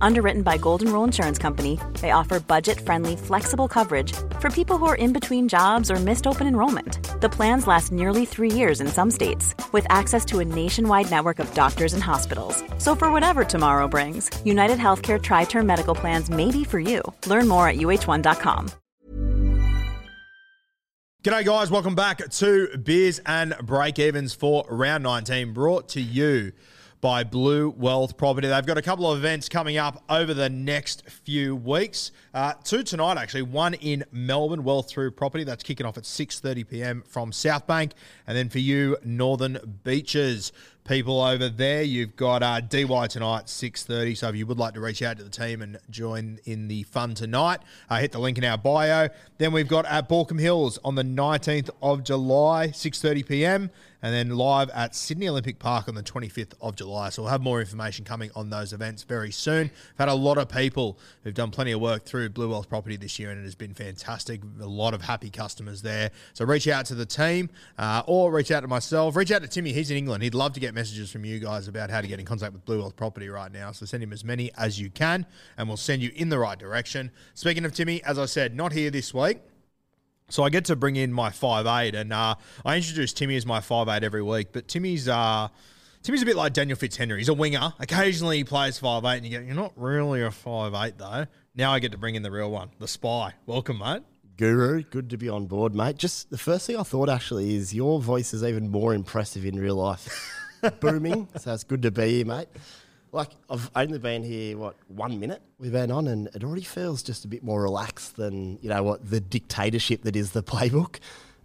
Underwritten by Golden Rule Insurance Company, they offer budget-friendly, flexible coverage for people who are in between jobs or missed open enrollment. The plans last nearly three years in some states, with access to a nationwide network of doctors and hospitals. So for whatever tomorrow brings, United Healthcare Tri-Term Medical Plans may be for you. Learn more at uh1.com. G'day, guys. Welcome back to Beers and Break Evens for round 19, brought to you by Blue Wealth Property. They've got a couple of events coming up over the next few weeks. Uh, two tonight, actually. One in Melbourne, Wealth Through Property. That's kicking off at 6.30 p.m. from South Bank. And then for you, Northern Beaches people over there. You've got uh, DY tonight, 6.30. So if you would like to reach out to the team and join in the fun tonight, uh, hit the link in our bio. Then we've got at Baulkham Hills on the 19th of July, 6.30 p.m and then live at Sydney Olympic Park on the 25th of July. So we'll have more information coming on those events very soon. We've had a lot of people who've done plenty of work through Blue Wealth Property this year, and it has been fantastic. A lot of happy customers there. So reach out to the team uh, or reach out to myself. Reach out to Timmy. He's in England. He'd love to get messages from you guys about how to get in contact with Blue Wealth Property right now. So send him as many as you can, and we'll send you in the right direction. Speaking of Timmy, as I said, not here this week. So I get to bring in my five eight, and uh, I introduce Timmy as my five eight every week. But Timmy's uh, Timmy's a bit like Daniel Fitzhenry. He's a winger. Occasionally he plays five eight, and you go, "You're not really a five eight though." Now I get to bring in the real one, the spy. Welcome, mate. Guru, good to be on board, mate. Just the first thing I thought actually is your voice is even more impressive in real life. Booming, so it's good to be here, mate like I've only been here what one minute we've been on, and it already feels just a bit more relaxed than you know what the dictatorship that is the playbook.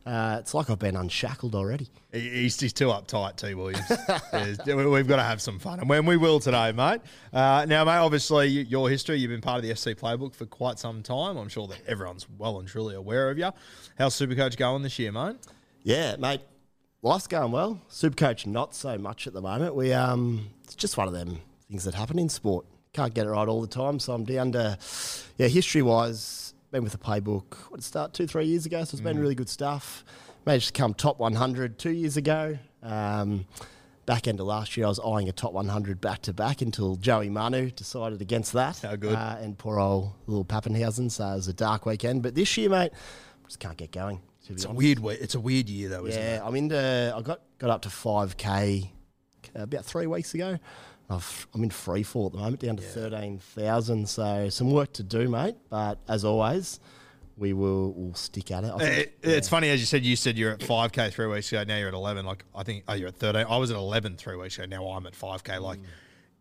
Uh, it's like I've been unshackled already. He's, he's too uptight, T. Williams. We've got to have some fun, and when we will today, mate. Uh, now, mate, obviously your history. You've been part of the SC playbook for quite some time. I'm sure that everyone's well and truly aware of you. How's Supercoach going this year, mate? Yeah, mate. Life's going well. Supercoach not so much at the moment. We um, it's just one of them things that happen in sport. Can't get it right all the time, so I'm down to, yeah, history wise, been with the playbook, what did it start, two, three years ago, so it's mm. been really good stuff. Managed to come top 100 two years ago. Um, back end of last year, I was eyeing a top 100 back to back until Joey Manu decided against that. How good. Uh, and poor old little Papenhuyzen, so it was a dark weekend. But this year, mate, just can't get going. It's a weird way. It's a weird year though, isn't yeah, it? Yeah, I'm into. I got got up to 5k uh, about three weeks ago. I am in free fall at the moment, down to yeah. 13,000. So some work to do, mate. But as always, we will we'll stick at it. Think, it it's funny, as you said, you said you're at 5K three weeks ago. Now you're at 11. Like, I think, oh, you're at 13. I was at 11 three weeks ago. Now I'm at 5K. Like, mm.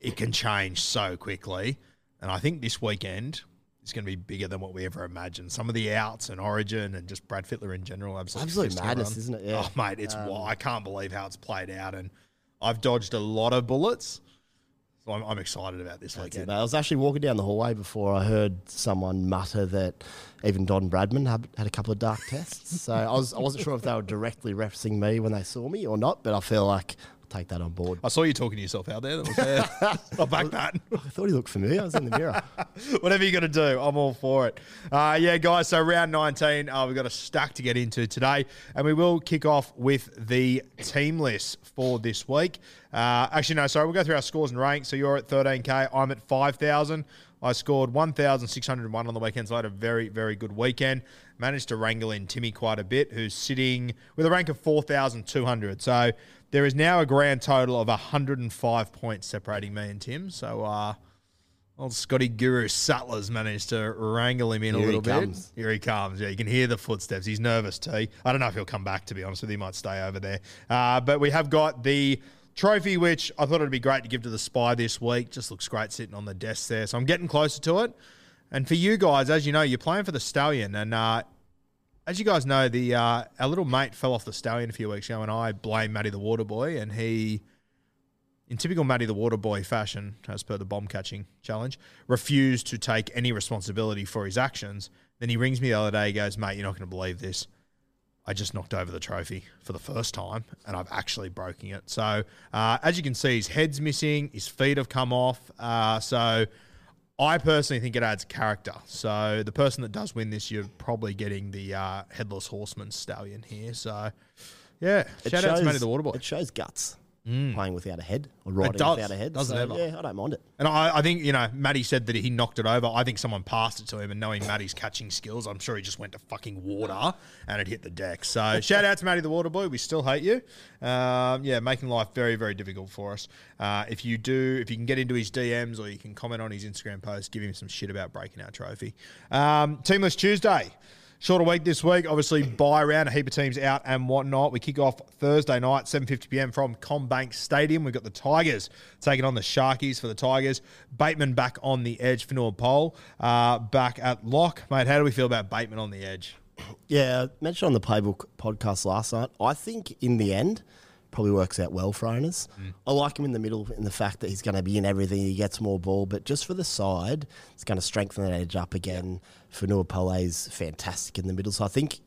it can change so quickly. And I think this weekend is going to be bigger than what we ever imagined. Some of the outs and Origin and just Brad Fittler in general, absolutely absolute madness, isn't it? Yeah. Oh, mate, it's um, I can't believe how it's played out. And I've dodged a lot of bullets so I'm, I'm excited about this That's weekend. It, I was actually walking down the hallway before I heard someone mutter that even Don Bradman had, had a couple of dark tests. so I was I wasn't sure if they were directly referencing me when they saw me or not, but I feel like take that on board. I saw you talking to yourself out there. That was there. I'll back that. I thought he looked familiar. I was in the mirror. Whatever you're going to do, I'm all for it. Uh, yeah, guys, so round 19, uh, we've got a stack to get into today, and we will kick off with the team list for this week. Uh, actually, no, sorry, we'll go through our scores and ranks. So you're at 13K, I'm at 5,000. I scored 1,601 on the weekend, so I had a very, very good weekend. Managed to wrangle in Timmy quite a bit, who's sitting with a rank of 4,200. So there is now a grand total of 105 points separating me and Tim. So, uh, old Scotty Guru Sutler's managed to wrangle him in Here a little bit. Comes. Here he comes. Yeah, you can hear the footsteps. He's nervous, T. I don't know if he'll come back, to be honest with you. He might stay over there. Uh, but we have got the trophy, which I thought it'd be great to give to the Spy this week. Just looks great sitting on the desk there. So I'm getting closer to it. And for you guys, as you know, you're playing for the Stallion, and uh, as you guys know, the uh, our little mate fell off the Stallion a few weeks ago, and I blame Matty the Water Boy, and he, in typical Matty the Water Boy fashion, as per the bomb catching challenge, refused to take any responsibility for his actions. Then he rings me the other day. He goes, "Mate, you're not going to believe this." I just knocked over the trophy for the first time, and I've actually broken it. So, uh, as you can see, his head's missing, his feet have come off. Uh, so, I personally think it adds character. So, the person that does win this, you're probably getting the uh, headless horseman stallion here. So, yeah, It shout out to shows- Matty the Waterboy. It shows guts playing without a head or riding does, without a head. doesn't so, ever. Yeah, I don't mind it. And I, I think, you know, Matty said that he knocked it over. I think someone passed it to him, and knowing Matty's catching skills, I'm sure he just went to fucking water and it hit the deck. So shout out to Matty the Water Boy. We still hate you. Um, yeah, making life very, very difficult for us. Uh, if you do, if you can get into his DMs or you can comment on his Instagram post, give him some shit about breaking our trophy. Um, Teamless Tuesday. Shorter week this week, obviously buy round, a heap of teams out and whatnot. We kick off Thursday night, 7.50 p.m. from CommBank Stadium. We've got the Tigers taking on the Sharkies for the Tigers. Bateman back on the edge, for Fonua Pole uh, back at lock. Mate, how do we feel about Bateman on the edge? Yeah, mentioned on the Playbook podcast last night. I think in the end, probably works out well for owners. Mm. I like him in the middle in the fact that he's going to be in everything. He gets more ball, but just for the side, it's going to strengthen that edge up again. Fonua is fantastic in the middle. So I think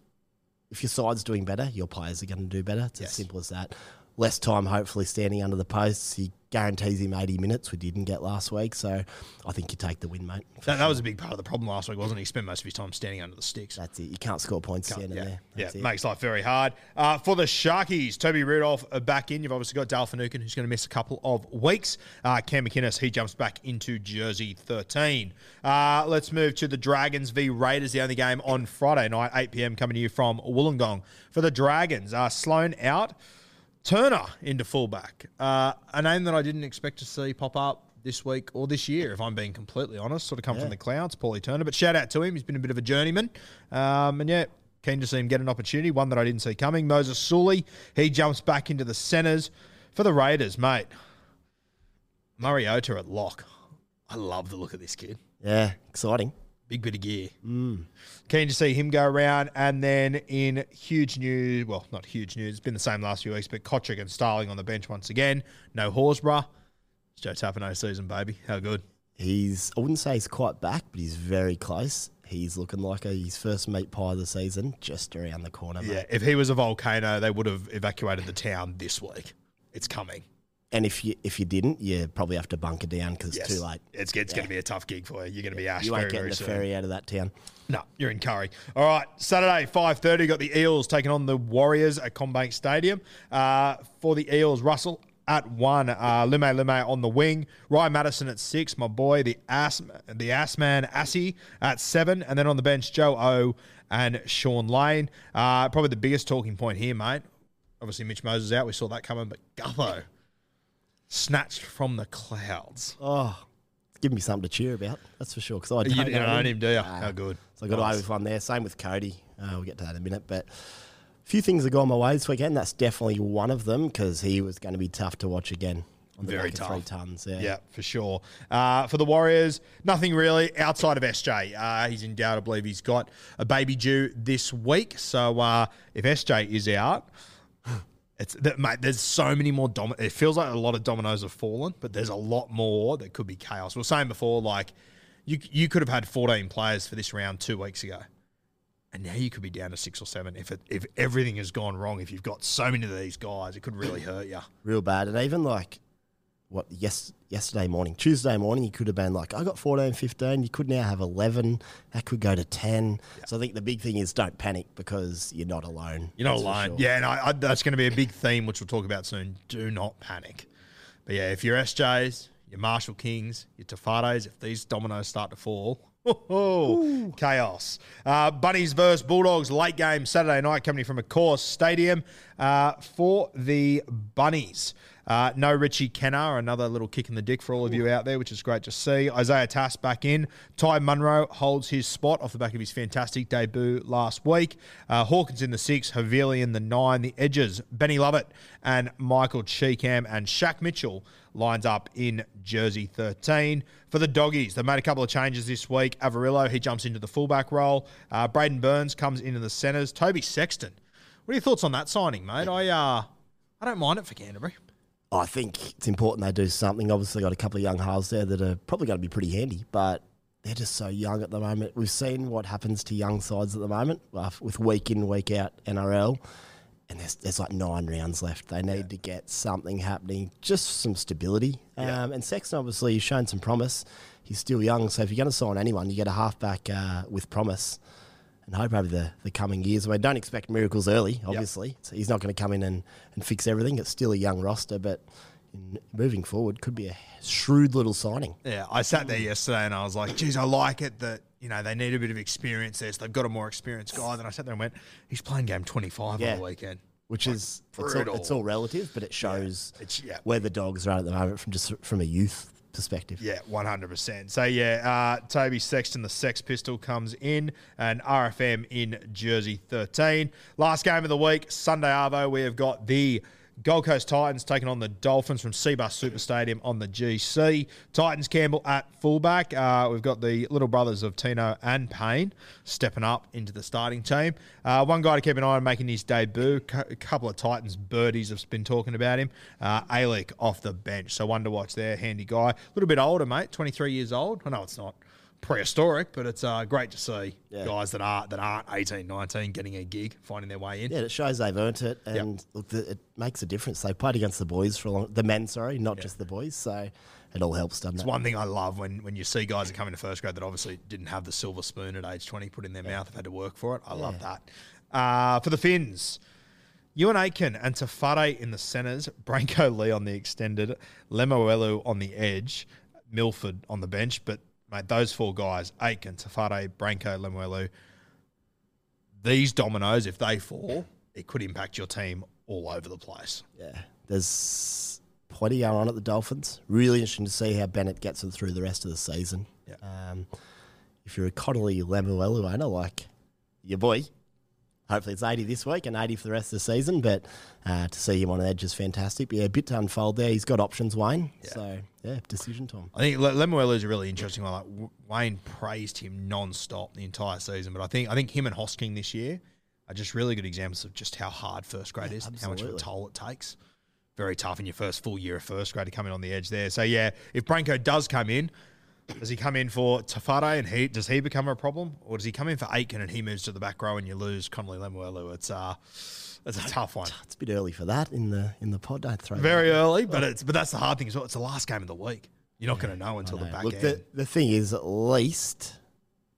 if your side's doing better, your players are going to do better. It's Yes. as simple as that. Less time, hopefully, standing under the posts. He guarantees him 80 minutes, we didn't get last week. So I think you take the win, mate. That, that was a big part of the problem last week, wasn't it? He spent most of his time standing under the sticks. That's it. You can't score points standing yeah, there. yeah, That's it. makes life very hard. Uh, for the Sharkies, Toby Rudolph uh, back in. You've obviously got Dale Finucane, who's going to miss a couple of weeks. Uh, Cam McInnes, he jumps back into jersey 13. Uh, let's move to the Dragons v Raiders, the only game on Friday night, 8 p.m. coming to you from Wollongong. For the Dragons, uh, Sloan out. Turner into fullback. Uh, a name that I didn't expect to see pop up this week or this year, if I'm being completely honest. Sort of come from the clouds, Paulie Turner. But shout out to him. He's been a bit of a journeyman. Um, and yeah, keen to see him get an opportunity, one that I didn't see coming. Moses Suli, he jumps back into the centres for the Raiders, mate. Mariota at lock. I love the look of this kid. Yeah, exciting. Big bit of gear. Mm. Keen to see him go around. And then in huge news, well, not huge news, it's been the same last few weeks, but Cotric and Starling on the bench once again. No Horsburgh. It's Joe Tapine season, baby. How good? He's, I wouldn't say he's quite back, but he's very close. He's looking like a, his first meat pie of the season, just around the corner, mate. Yeah, if he was a volcano, they would have evacuated the town this week. It's coming. And if you if you didn't, you probably have to bunker down because Yes. it's too late. It's, it's going to be a tough gig for you. You're going to be ash You ain't getting the soon. ferry out of that town. No, you're in Curry. All right, Saturday, 5.30, got the Eels taking on the Warriors at CommBank Stadium. Uh, for the Eels, Russell at one, uh, Lime Lime on the wing, Ryan Matterson at six, my boy, the ass, the ass man Assy at seven, and then on the bench, Joe O and Shaun Lane. Uh, probably the biggest talking point here, mate. Obviously, Mitch Moses out. We saw that coming, but Guppo snatched from the clouds. Oh, giving me something to cheer about. That's for sure. Because I don't You know didn't own him. him, do you? Nah. How good. So I got away with one there. Same with Cody. Uh, we'll get to that in a minute. But a few things have gone my way this weekend. That's definitely one of them because he was going to be tough to watch again. Very of three tough. tons. Yeah. Yeah, for sure. Uh, for the Warriors, nothing really outside of SJ. Uh, he's in doubt. I believe he's got a baby due this week. So uh, if SJ is out, it's that mate. There's so many more dom. It feels like a lot of dominoes have fallen, but there's a lot more that could be chaos. We were saying before, like you you could have had 14 players for this round two weeks ago. And now you could be down to six or seven if it, if everything has gone wrong. If you've got so many of these guys, it could really hurt you. real bad. And even like what yes yesterday morning, Tuesday morning, you could have been like, I got 14, 15. You could now have 11. That could go to 10. So I think the big thing is don't panic because you're not alone. You're not alone. sure. Yeah, and that's going to be a big theme, which we'll talk about soon. Do not panic. But yeah, if you're SJs, your Marshall Kings, your Tafados, if these dominoes start to fall, oh, chaos. Uh, Bunnies versus Bulldogs, late game Saturday night coming from Accor stadium uh, for the Bunnies. Uh, no Richie Kennar, another little kick in the dick for all of you out there, which is great to see. Isaiah Tass back in. Ty Munro holds his spot off the back of his fantastic debut last week. Uh, Hawkins in the six, Havili in the nine. The edges, Benny Lovett and Michael Chee-Kam and Shaq Mitchell lines up in jersey 13. For the doggies, they made a couple of changes this week. Averillo, he jumps into the fullback role. Uh, Braidon Burns comes into the centres. Toby Sexton. What are your thoughts on that signing, mate? I uh, I don't mind it for Canterbury. I think it's important they do something. Obviously, got a couple of young halves there that are probably going to be pretty handy, but they're just so young at the moment. We've seen what happens to young sides at the moment uh, with week in, week out NRL, and there's, there's like nine rounds left. They need to get something happening, just some stability. Um, And Sexton, obviously, he's shown some promise. He's still young, so if you're going to sign anyone, you get a halfback uh, with promise. And hope over the, the coming years. We don't expect miracles early, obviously. So he's not going to come in and, and fix everything. It's still a young roster, but in, moving forward, could be a shrewd little signing. Yeah, I sat there yesterday and I was like, geez, I like it that, you know, they need a bit of experience there. So they've got a more experienced guy. Then I sat there and went, he's playing game 25 Yeah. on the weekend. which is it's all, it's all relative, but it shows It's- yeah. where the dogs are at the moment from just from a youth perspective. Yeah, 100%. So, yeah, uh, Toby Sexton, the Sex Pistol, comes in, and RFM in jersey 13. Last game of the week, Sunday Arvo, we have got the Gold Coast Titans taking on the Dolphins from Cbus Super Stadium on the GC. Titans Campbell at fullback. Uh, we've got the little brothers of Tino and Payne stepping up into the starting team. Uh, one guy to keep an eye on making his debut. Cou- A couple of Titans birdies have been talking about him. Uh, Alec off the bench. So one to watch there. Handy guy. A little bit older, mate. 23 years old. I know it's not prehistoric, but it's uh, great to see Yeah. guys that are that aren't 18, 19 getting a gig, finding their way in. Yeah, it shows they've earned it, and look, the, it makes a difference. They played against the boys for a long, the men, sorry, not just the boys. So it all helps, doesn't It's it? one thing I love when, when you see guys that come into first grade that obviously didn't have the silver spoon at age 20 put in their mouth, have had to work for it. I love that. Uh, for the Finns, Euan Aitken and Tafare in the centres, Brenko Lee on the extended, Lemuelu on the edge, Milford on the bench. But, mate, those four guys, Aitken, Tafare, Brenko, Lemuelu, these dominoes, if they fall, it could impact your team all over the place. Yeah, there's plenty going on at the Dolphins. Really interesting to see how Bennett gets them through the rest of the season. Yeah. Um, if you're a Connelly Lemuelu owner, like your boy, hopefully it's 80 this week and 80 for the rest of the season. But uh, to see him on the edge is fantastic. But yeah, a bit to unfold there. He's got options, Wayne. So yeah, decision time. I think Le- Lemuelu is a really interesting one. Like Wayne praised him non-stop the entire season, but I think I think him and Hosking this year are just really good examples of just how hard first grade is, how much of a toll it takes. Very tough in your first full year of first grade to come in on the edge there. So yeah, if Brenko does come in, does he come in for Tafare and he does he become a problem, or does he come in for Aitken and he moves to the back row and you lose Connelly Lemuelu? It's uh, it's a tough one. It's a bit early for that in the in the pod. Don't throw Very early, but it's but that's the hard thing as well. It's the last game of the week. You're not going to know until the back Look, end. the, the thing is, at least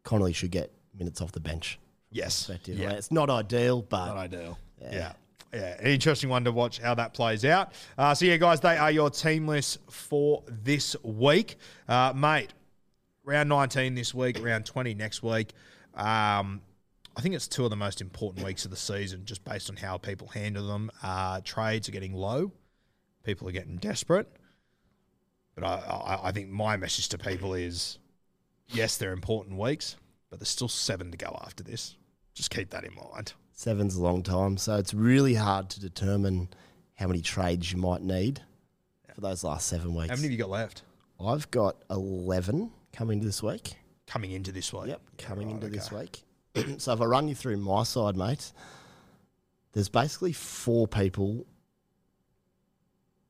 Connelly should get minutes off the bench. yes, yeah. It's not ideal, but Not ideal. Yeah. Yeah. yeah. An interesting one to watch how that plays out. Uh, so, yeah, guys, they are your team list for this week. Uh, mate, round 19 this week, round 20 next week. Um, I think it's two of the most important weeks of the season just based on how people handle them. Uh, trades are getting low, people are getting desperate. But I, I, I think my message to people is yes, they're important weeks, but there's still seven to go after this. Just keep that in mind. seven's a long time. So it's really hard to determine how many trades you might need for those last seven weeks. How many have you got left I've got 11 coming into this week. coming into this week? Yep, coming right, into this week. so if I run you through my side, mate, there's basically four people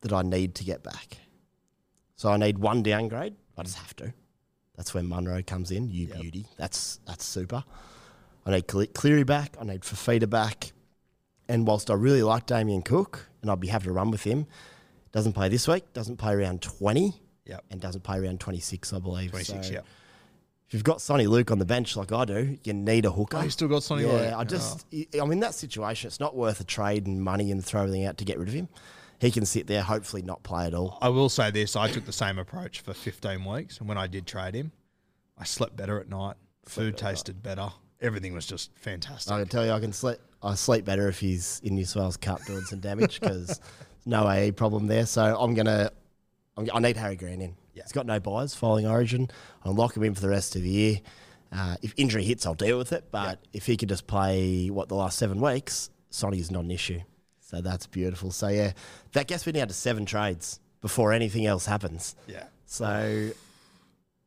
that I need to get back. So I need one downgrade. I just have to. That's where Munro comes in. You beauty. That's that's super. I need Cle- Cleary back. I need Fifita back. And whilst I really like Damien Cook, and I'd be happy to run with him, doesn't play this week. Doesn't play around twenty. Yep. And doesn't play around twenty six, I believe. 26, So yeah. if you've got Soni Luke on the bench like I do, you need a hooker. Oh, you still got Soni yeah, Luke? I just, oh. I'm in that situation. It's not worth a trade and money and throw everything out to get rid of him. He can sit there, hopefully not play at all. I will say this: I took the same approach for 15 weeks, and when I did trade him, I slept better at night. Food tasted better. Everything was just fantastic. I can tell you, I can sleep. I sleep better if he's in New South Wales Cup doing some damage because no AE problem there. So I'm gonna, I need Harry Green in. Yeah. He's got no buys following Origin. I'll lock him in for the rest of the year. Uh, if injury hits, I'll deal with it. But if he could just play what the last seven weeks, Soni is not an issue. So that's beautiful. So yeah, that gets me down to seven trades. before anything else happens. Yeah. So,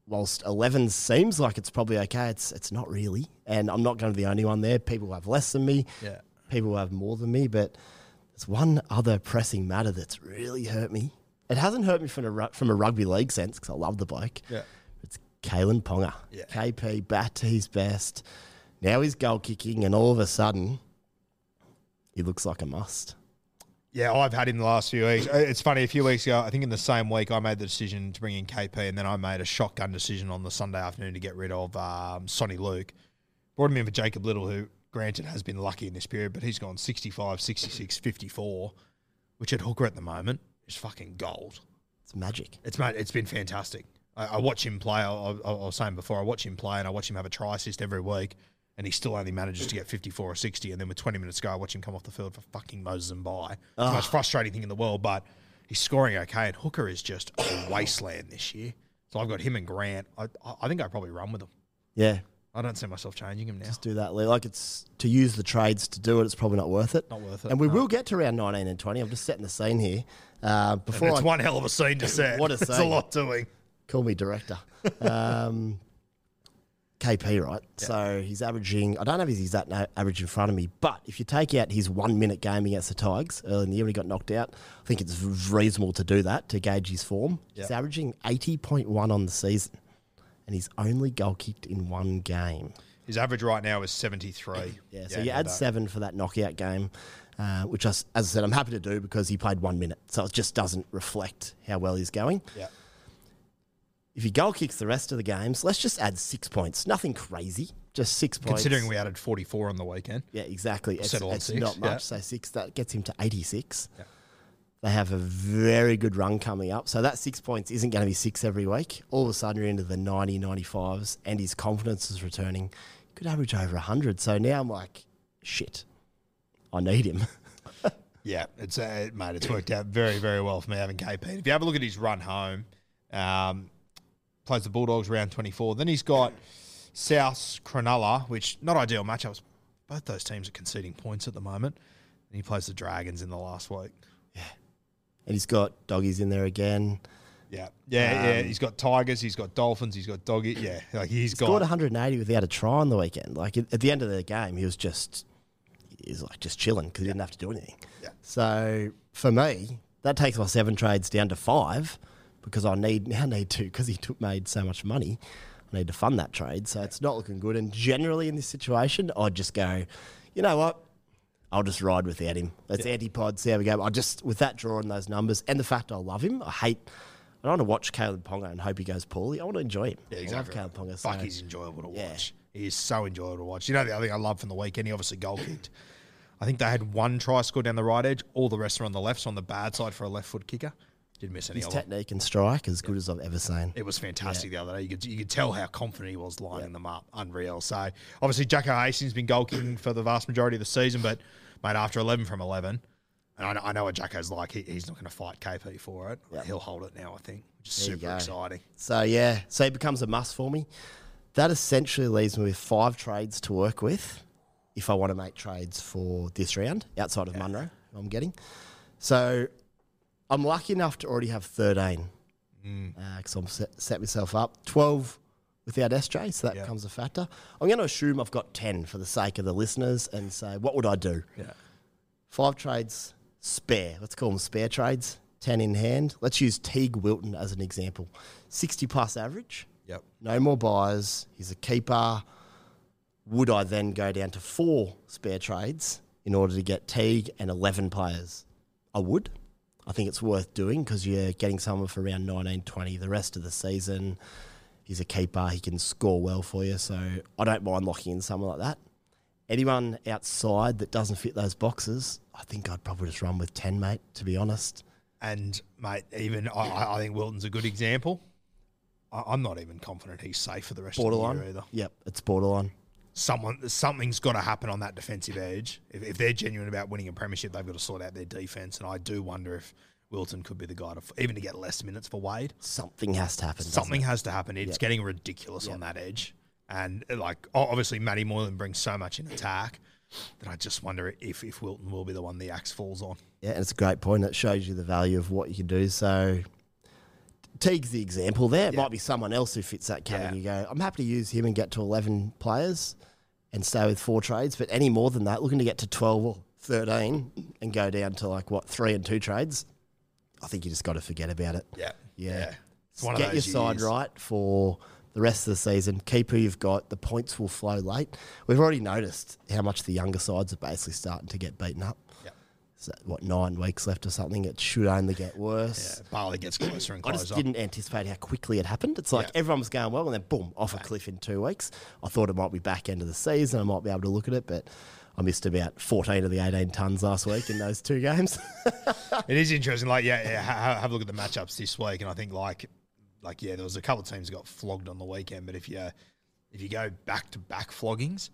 whilst 11 seems like it's probably okay, it's it's not really. And I'm not going to be the only one there. People have less than me. Yeah. People have more than me. But there's one other pressing matter that's really hurt me. It hasn't hurt me from a from a rugby league sense because I love the bloke. Yeah. It's Kalyn Ponga. Yeah. KP back to his best. Now he's goal kicking, and all of a sudden, he looks like a must. Yeah, I've had him the last few weeks. Uh, It's funny, a few weeks ago, I think in the same week, I made the decision to bring in KP, and then I made a shotgun decision on the Sunday afternoon to get rid of um, Soni Luke. Brought him in for Jacob Liddle, who, granted, has been lucky in this period, but he's gone 65, 66, 54, which at hooker at the moment is fucking gold. It's magic. It's mate, it's been fantastic. I, I watch him play. I, I, I was saying before, I watch him play, and I watch him have a try assist every week, and he still only manages to get fifty four or sixty. And then with twenty minutes to go, I watch him come off the field for fucking Moses Mbye. It's the most ah. frustrating thing in the world, but he's scoring okay. And Hooker is just a wasteland this year. So I've got him and Grant. I, I I think I probably run with them. Yeah, I don't see myself changing him now. just do that. Lee. Like it's to use the trades to do it. It's probably not worth it. Not worth it, And we no. will get to round 19 and 20. I'm just setting the scene here. Uh, And before it's I one hell of a scene to set. What a scene. It's a lot doing. call me director. Um, KP, right? So he's averaging. I don't have his exact average in front of me, but if you take out his one minute game against the Tigers early in the year when he got knocked out, I think it's reasonable to do that to gauge his form. He's averaging 80.1 on the season, and he's only goal kicked in one game. His average right now is seventy three. Yeah, so you add seven for that knockout game, uh, which, I as I said, I'm happy to do because he played one minute. So it just doesn't reflect how well he's going. Yeah. If he goal kicks the rest of the games, let's just add six points. Nothing crazy, just six points. Considering we added forty four on the weekend. Yeah, exactly. It's, settle on it's six, not much. yeah. So six, that gets him to 86. Yeah. They have a very good run coming up. So that six points isn't going to be six every week. All of a sudden, you're into the 90, 95s, and his confidence is returning. Could average over 100. So now I'm like, shit, I need him. Yeah, it's uh, mate. It's worked out very, very well for me having KP. If you have a look at his run home, um, plays the Bulldogs round twenty four. Then he's got South Cronulla, which not ideal matchups. Both those teams are conceding points at the moment. And he plays the Dragons in the last week. And he's got doggies in there again. Yeah, yeah, yeah. Um, he's got Tigers. He's got Dolphins. He's got Doggy. Yeah, like he's got. Scored 180 without a try on the weekend. Like at the end of the game, he was just he was like just chilling because he didn't have to do anything. Yeah. So for me, that takes my seven trades down to five because I need now need to because he took made so much money. I need to fund that trade, so it's not looking good. And generally in this situation, I'd just go, you know what? I'll just ride without him. Let's antipod, see how we go. I just with that draw and those numbers and the fact I love him, I hate. I don't want to watch Kalyn Ponga and hope he goes poorly. I want to enjoy him. Yeah, I exactly. love Kalyn Ponga. Fuck, so- he's enjoyable to Yeah. watch. He is so enjoyable to watch. You know the other thing I love from the weekend, he obviously goal kicked. I think they had one try scored down the right edge. All the rest are on the left, so on the bad side for a left foot kicker. Didn't miss any His technique and strike as good as I've ever seen. It was fantastic the other day. You could you could tell how confident he was lining them up. Unreal. So obviously Jacko Hastings has been goal kicking for the vast majority of the season, but mate, after eleven from eleven, and I know, I know what Jacko's like. He, he's not going to fight KP for it. He'll hold it now, I think, which is There super exciting. So yeah, so it becomes a must for me. That essentially leaves me with five trades to work with if I want to make trades for this round outside of Munro. I'm getting. So I'm lucky enough to already have 13 mm. uh, because I'm set, set myself up 12 without SJ, so that Yeah. becomes a factor. I'm going to assume I've got 10 for the sake of the listeners and say, what would I do? Yeah. Five trades spare. Let's call them spare trades. 10 in hand. Let's use Teig Wilton as an example. 60 plus average. Yep. No more buyers. He's a keeper. Would I then go down to four spare trades in order to get Teig and 11 players? I would. I think it's worth doing because you're getting someone for around 19, 20 the rest of the season. He's a keeper. He can score well for you. So I don't mind locking in someone like that. Anyone outside that doesn't fit those boxes, I think I'd probably just run with 10, mate, to be honest. And mate, even I- I, think Wilton's a good example. I, I'm not even confident he's safe for the rest of the Borderline. year either. Yep, it's borderline. Someone, something's got to happen on that defensive edge. If, if they're genuine about winning a premiership, they've got to sort out their defense. And I do wonder if Wilton could be the guy to even to get less minutes for Wade. Something has to happen. Something has to happen. It's getting ridiculous on that edge. And uh, like obviously, Matty Moylan brings so much in attack. that I just wonder if if Wilton will be the one the axe falls on. Yeah, and it's a great point. It shows you the value of what you can do. So Teig's the example there. It Yeah. might be someone else who fits that category. You go, I'm happy to use him and get to 11 players and stay with four trades. But any more than that, looking to get to 12 or 13 and go down to like, what, three and two trades, I think you just got to forget about it. Yeah, Yeah. Of Get your side years. right for the rest of the season. Keep who you've got. The points will flow late. We've already noticed how much the younger sides are basically starting to get beaten up. So, what, nine weeks left or something? It should only get worse. Yeah, Barley gets closer and closer. I just didn't anticipate how quickly it happened. It's like Yeah. everyone was going well, and then boom, off a cliff in two weeks. I thought it might be back end of the season. I might be able to look at it, but I missed about 14 of the 18 tons last week in those two games. It is interesting. Like, yeah, yeah ha- have a look at the matchups this week, and I think like, like yeah, there was a couple of teams that got flogged on the weekend, but if you if you go back to back floggings,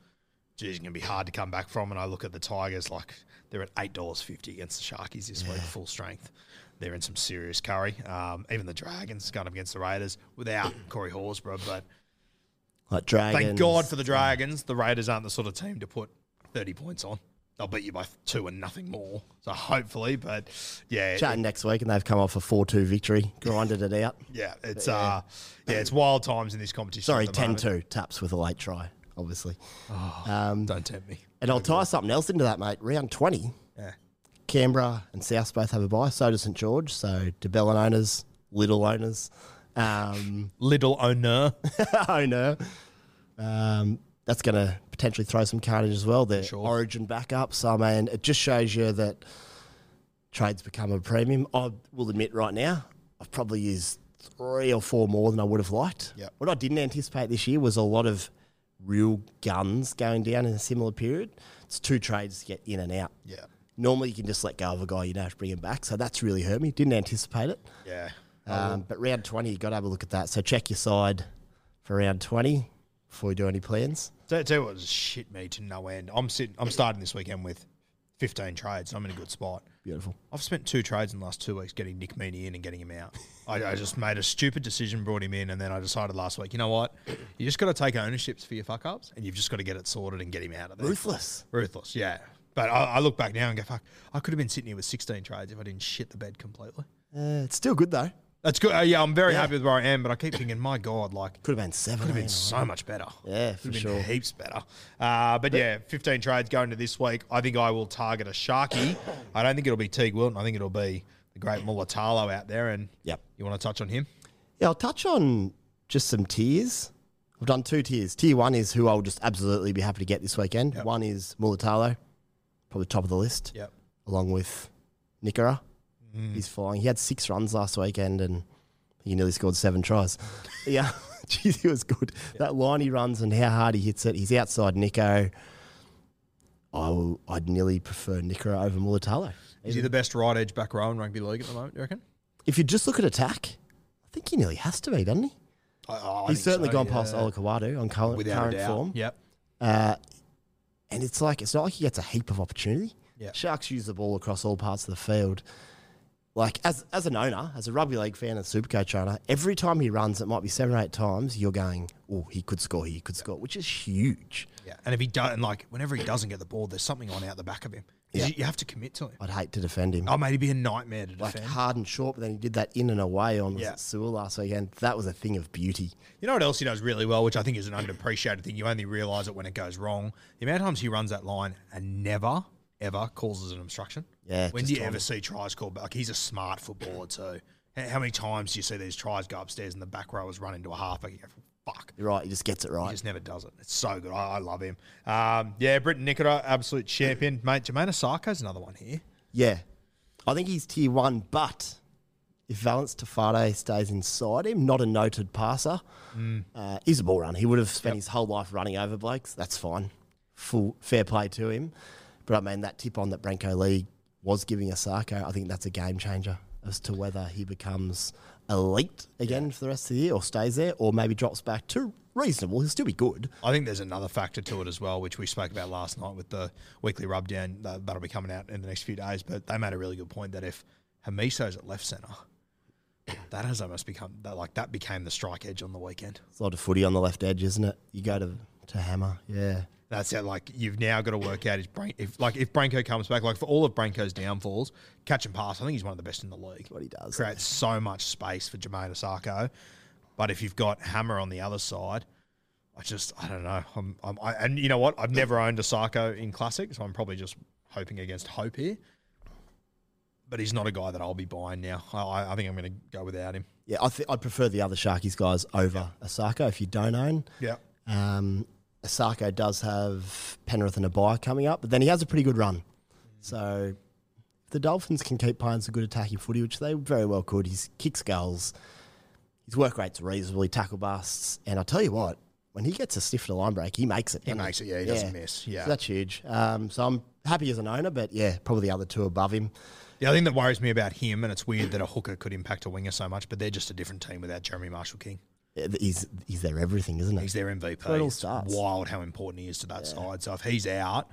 geez, it's gonna be hard to come back from. And I look at the Tigers, like they're at eight dollars fifty against the Sharkies this week, full strength. They're in some serious curry. Um, even the Dragons going up against the Raiders without Corey Horsburgh, but like Dragons. thank God for the Dragons. The Raiders aren't the sort of team to put thirty points on. They'll beat you by two and nothing more. So hopefully, but yeah, Chatting next week, and they've come off a 4 2 victory, grinded it out. Yeah, it's uh, yeah, it's wild times in this competition. Sorry, at the 10 moment. 2 taps with a late try, obviously. Um, Don't tempt me. and I'll tie something else into that, mate. Round 20, Yeah, Canberra and South both have a bye. So does St George. So de Belin owners, little owners. Um, little owner. owner. Um, that's going to potentially throw some carnage as well. The Sure. origin backup. So, I mean, it just shows you that trades become a premium. I will admit right now, I've probably used three or four more than I would have liked. Yep. What I didn't anticipate this year was a lot of real guns going down in a similar period. It's two trades to get in and out. Yeah, Normally, you can just let go of a guy, you don't have to bring him back. So that's really hurt me. Didn't anticipate it. yeah. Um, but round 20, you've got to have a look at that. So check your side for round 20 before you do any plans. Tell, tell you what, shit me to no end. I'm sitting. I'm starting this weekend with 15 trades. I'm in a good spot. Beautiful. I've spent two trades in the last two weeks getting Nick Meaney in and getting him out. I, I just made a stupid decision, brought him in, and then I decided last week, you know what? You just got to take ownerships for your fuck ups, and you've just got to get it sorted and get him out of there. Ruthless. Ruthless, yeah. But I, I look back now and go, fuck, I could have been sitting here with 16 trades if I didn't shit the bed completely. Uh, it's still good, though. That's good. Uh, yeah, I'm very Yeah. happy with where I am, but I keep thinking, my God, like, Could have been seven. could have eh, been so much better. Yeah, Could for have been sure. heaps better. Uh, but yeah, 15 trades going to this week. I think I will target a Sharky. I don't think it'll be Teig Wilton. I think it'll be the great Mulitalo out there. And Yep. you want to touch on him? Yeah, I'll touch on just some tiers. I've done two tiers. Tier one is who I'll just absolutely be happy to get this weekend. One is Mulitalo, probably top of the list, Yep. along with Nikora. Mm. He's flying. He had six runs last weekend and he nearly scored seven tries. yeah, geez, he was good. That line he runs and how hard he hits it. He's outside Nico. I will, I'd nearly prefer Nikora over Mulitalo. Is he the best right edge back row in rugby league at the moment, do you reckon? If you just look at attack, I think he nearly has to be, doesn't he? I, I He's certainly so, gone yeah. past Ola Kawadu on current, Without current form. Yep. Uh, and it's like it's not like he gets a heap of opportunity. Yeah. Sharks use the ball across all parts of the field. Like as as an owner, as a rugby league fan and super coach owner, every time he runs, it might be seven or eight times. You're going, oh, he could score, he could score, which is huge. Yeah. And if he doesn't, like, whenever he doesn't get the ball, there's something on out the back of him. Yeah. You, you have to commit to him. I'd hate to defend him. Oh, mate, he'd be a nightmare to like defend. hard and short, but then he did that in and away on Yeah. Sewell last weekend. That was a thing of beauty. You know what else he does really well, which I think is an underappreciated thing. You only realise it when it goes wrong. The amount of times he runs that line and never, ever causes an obstruction. Yeah, When do you ever see tries called back? He's a smart footballer too. How many times do you see these tries go upstairs and the back rowers run into a halfback? You go, fuck. You're right, he just gets it right. He just never does it. It's so good. I, I love him. Um, yeah, Briton Nikora, absolute champion. Mate, Jamayne Isaako's another one here. Yeah. I think he's tier one, but if Valence Tafade stays inside him, not a noted passer, uh, he's a ball runner. He would have spent his whole life running over blokes. That's fine. Full fair play to him. But I mean, that tip on that Brenko Lee was giving Isaako, I think that's a game changer as to whether he becomes elite again for the rest of the year or stays there or maybe drops back to reasonable. He'll still be good. I think there's another factor to it as well, which we spoke about last night with the weekly rub down. That, that'll be coming out in the next few days. But they made a really good point that if Hamiso's at left centre, that has almost become that like that became the strike edge on the weekend. It's a lot of footy on the left edge, isn't it? You go to, to Hammer, yeah. That's it. Like you've now got to work out his brain. If like if Brenko comes back, like for all of Brenko's downfalls, catch and pass. I think he's one of the best in the league. what he does. Creates so much space for Jamayne Isaako. But if you've got Hammer on the other side, I just I don't know. I'm, I'm I, and you know what? I've never owned Isaako in classic, so I'm probably just hoping against hope here. But he's not a guy that I'll be buying now. I- I, think I'm going to go without him. Yeah, I think I'd prefer the other Sharkies guys over Isaako if you don't own. Yeah. Um, Isaako does have Penrith and a buy coming up, but then he has a pretty good run. So the Dolphins can keep playing some good attacking footy, which they very well could. His kicks goals, his work rate's reasonably, tackle busts, and I tell you what, when he gets a stiff to line break, he makes it. He makes it, yeah, he doesn't miss, yeah. So that's huge. Um, so I'm happy as an owner, but yeah, probably the other two above him. The other thing that worries me about him, and it's weird that a hooker could impact a winger so much, but they're just a different team without Jeremy Marshall King. Yeah, He's he's their everything, isn't he? He's their MVP. where it all It's starts. wild how important he is to that side. So if he's out,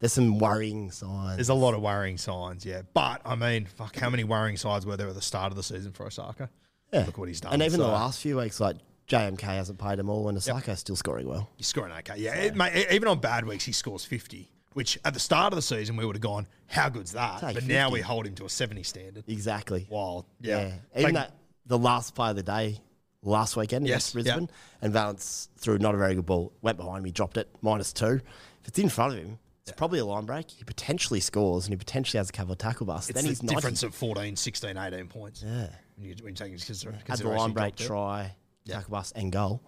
There's some worrying signs. there's a lot of worrying signs, yeah. But I mean, fuck, how many worrying signs were there at the start of the season for Isaako? Yeah. Look what he's done. And even the last few weeks, like JMK hasn't played them all, and Isaako's still scoring well. He's scoring okay. Yeah, it- mate, even on bad weeks, he scores 50, which at the start of the season, we would have gone, how good's that? Take But now we hold him to a 70 standard. Exactly. Wild. Yeah. Yeah. Even Like- that the last play of the day last weekend Yes, against Brisbane, and Valence threw not a very good ball. Went behind me, dropped it, minus two. If it's in front of him, it's probably a line break. He potentially scores, and he potentially has a couple of tackle busts. It's then the he's 90. difference of 14, 16, 18 points. Yeah. When you, when you take into consider- Had the line he break, dropped it. try, tackle bust, and goal.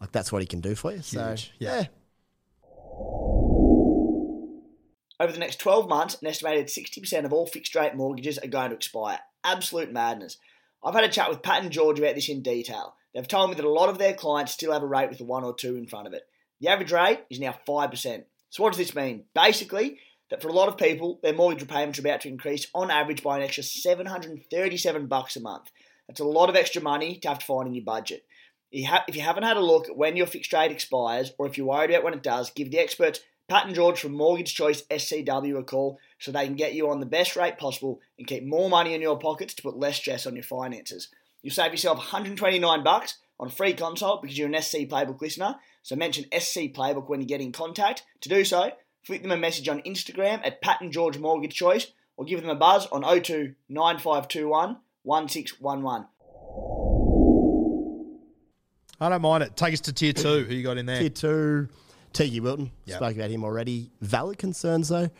Like that's what he can do for you. So Yeah. yeah. Over the next 12 months, an estimated 60% of all fixed rate mortgages are going to expire. Absolute madness. I've had a chat with Pat and George about this in detail. They've told me that a lot of their clients still have a rate with a 1 or 2 in front of it. The average rate is now 5%. So, what does this mean? Basically, that for a lot of people, their mortgage repayments are about to increase on average by an extra 737 bucks a month. That's a lot of extra money to have to find in your budget. If you haven't had a look at when your fixed rate expires, or if you're worried about when it does, give the experts Pat and George from Mortgage Choice SCW a call so they can get you on the best rate possible and keep more money in your pockets to put less stress on your finances. You'll save yourself 129 bucks on a free consult because you're an SC Playbook listener. So mention SC Playbook when you get in contact. To do so, flick them a message on Instagram at Pat and George Mortgage Choice or give them a buzz on 02 9521 1611. I don't mind it. Take us to tier two. Who you got in there? Tier two, Tiki Wilton. Yep. Spoke about him already. Valid concerns though.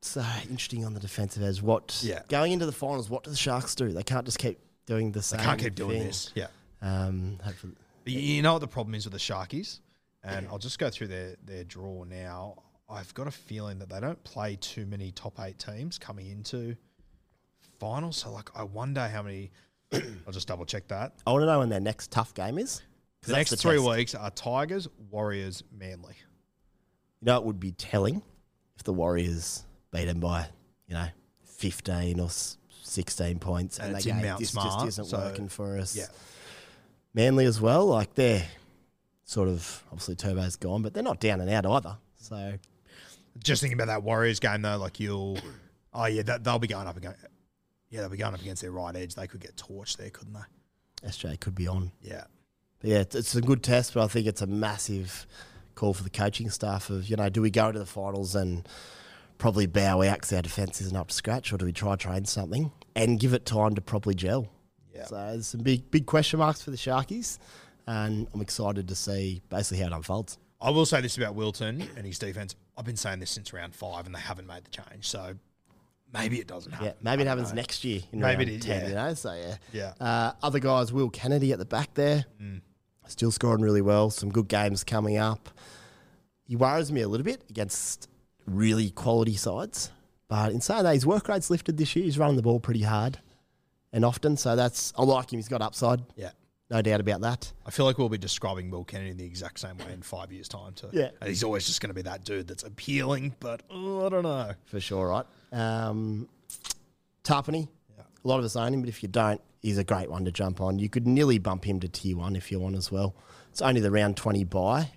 So interesting on the defensive edge. What Yeah. going into the finals? What do the Sharks do? They can't just keep doing the They same. can't keep doing this. Yeah. Um, hopefully, you- know what the problem is with the Sharkies? And I'll just go through their, their draw now. I've got a feeling that they don't play too many top eight teams coming into finals. So, like, I wonder how many. I'll just double check that. I want to know when their next tough game is. The next three test. weeks are Tigers, Warriors, Manly. You know, it would be telling if the Warriors beat them by, you know, fifteen or sixteen points, And and, it's they go, this Smart, just isn't so- working for us. Yeah. Manly as well, like they're sort of obviously Turbo's gone, but they're not down and out either. So Just thinking about that Warriors game, though, like, you'll. Oh, yeah, that, they'll be going up against. Yeah, they'll be going up against their right edge. They could get torched there, couldn't they? SJ could be on. Yeah. But yeah, it's, it's a good test, but I think it's a massive call for the coaching staff of, you know, do we go to the finals and probably bow out because our defence isn't up to scratch, or do we try train something and give it time to properly gel? Yeah. So there's some big big question marks for the Sharkies, and I'm excited to see basically how it unfolds. I will say this about Wilton and his defense. I've been saying this since round five, and they haven't made the change. So maybe it doesn't happen. Yeah, maybe it happens know. next year. In Maybe round it is, 10, yeah. you know. So yeah, Yeah. Uh, other guys, Will Kennedy at the back there, still scoring really well. Some good games coming up. He worries me a little bit against really quality sides, but in saying that, his work rate's lifted this year. He's running the ball pretty hard and often, so that's I like him. He's got upside, Yeah. no doubt about that. I feel like we'll be describing Will Kennedy in the exact same way in five years' time, too. Yeah. And he's always just going to be that dude that's appealing, but oh, I don't know. for sure, right? Um, Tapine, a lot of us own him, but if you don't, he's a great one to jump on. You could nearly bump him to tier one if you want as well. It's only the round 20 buy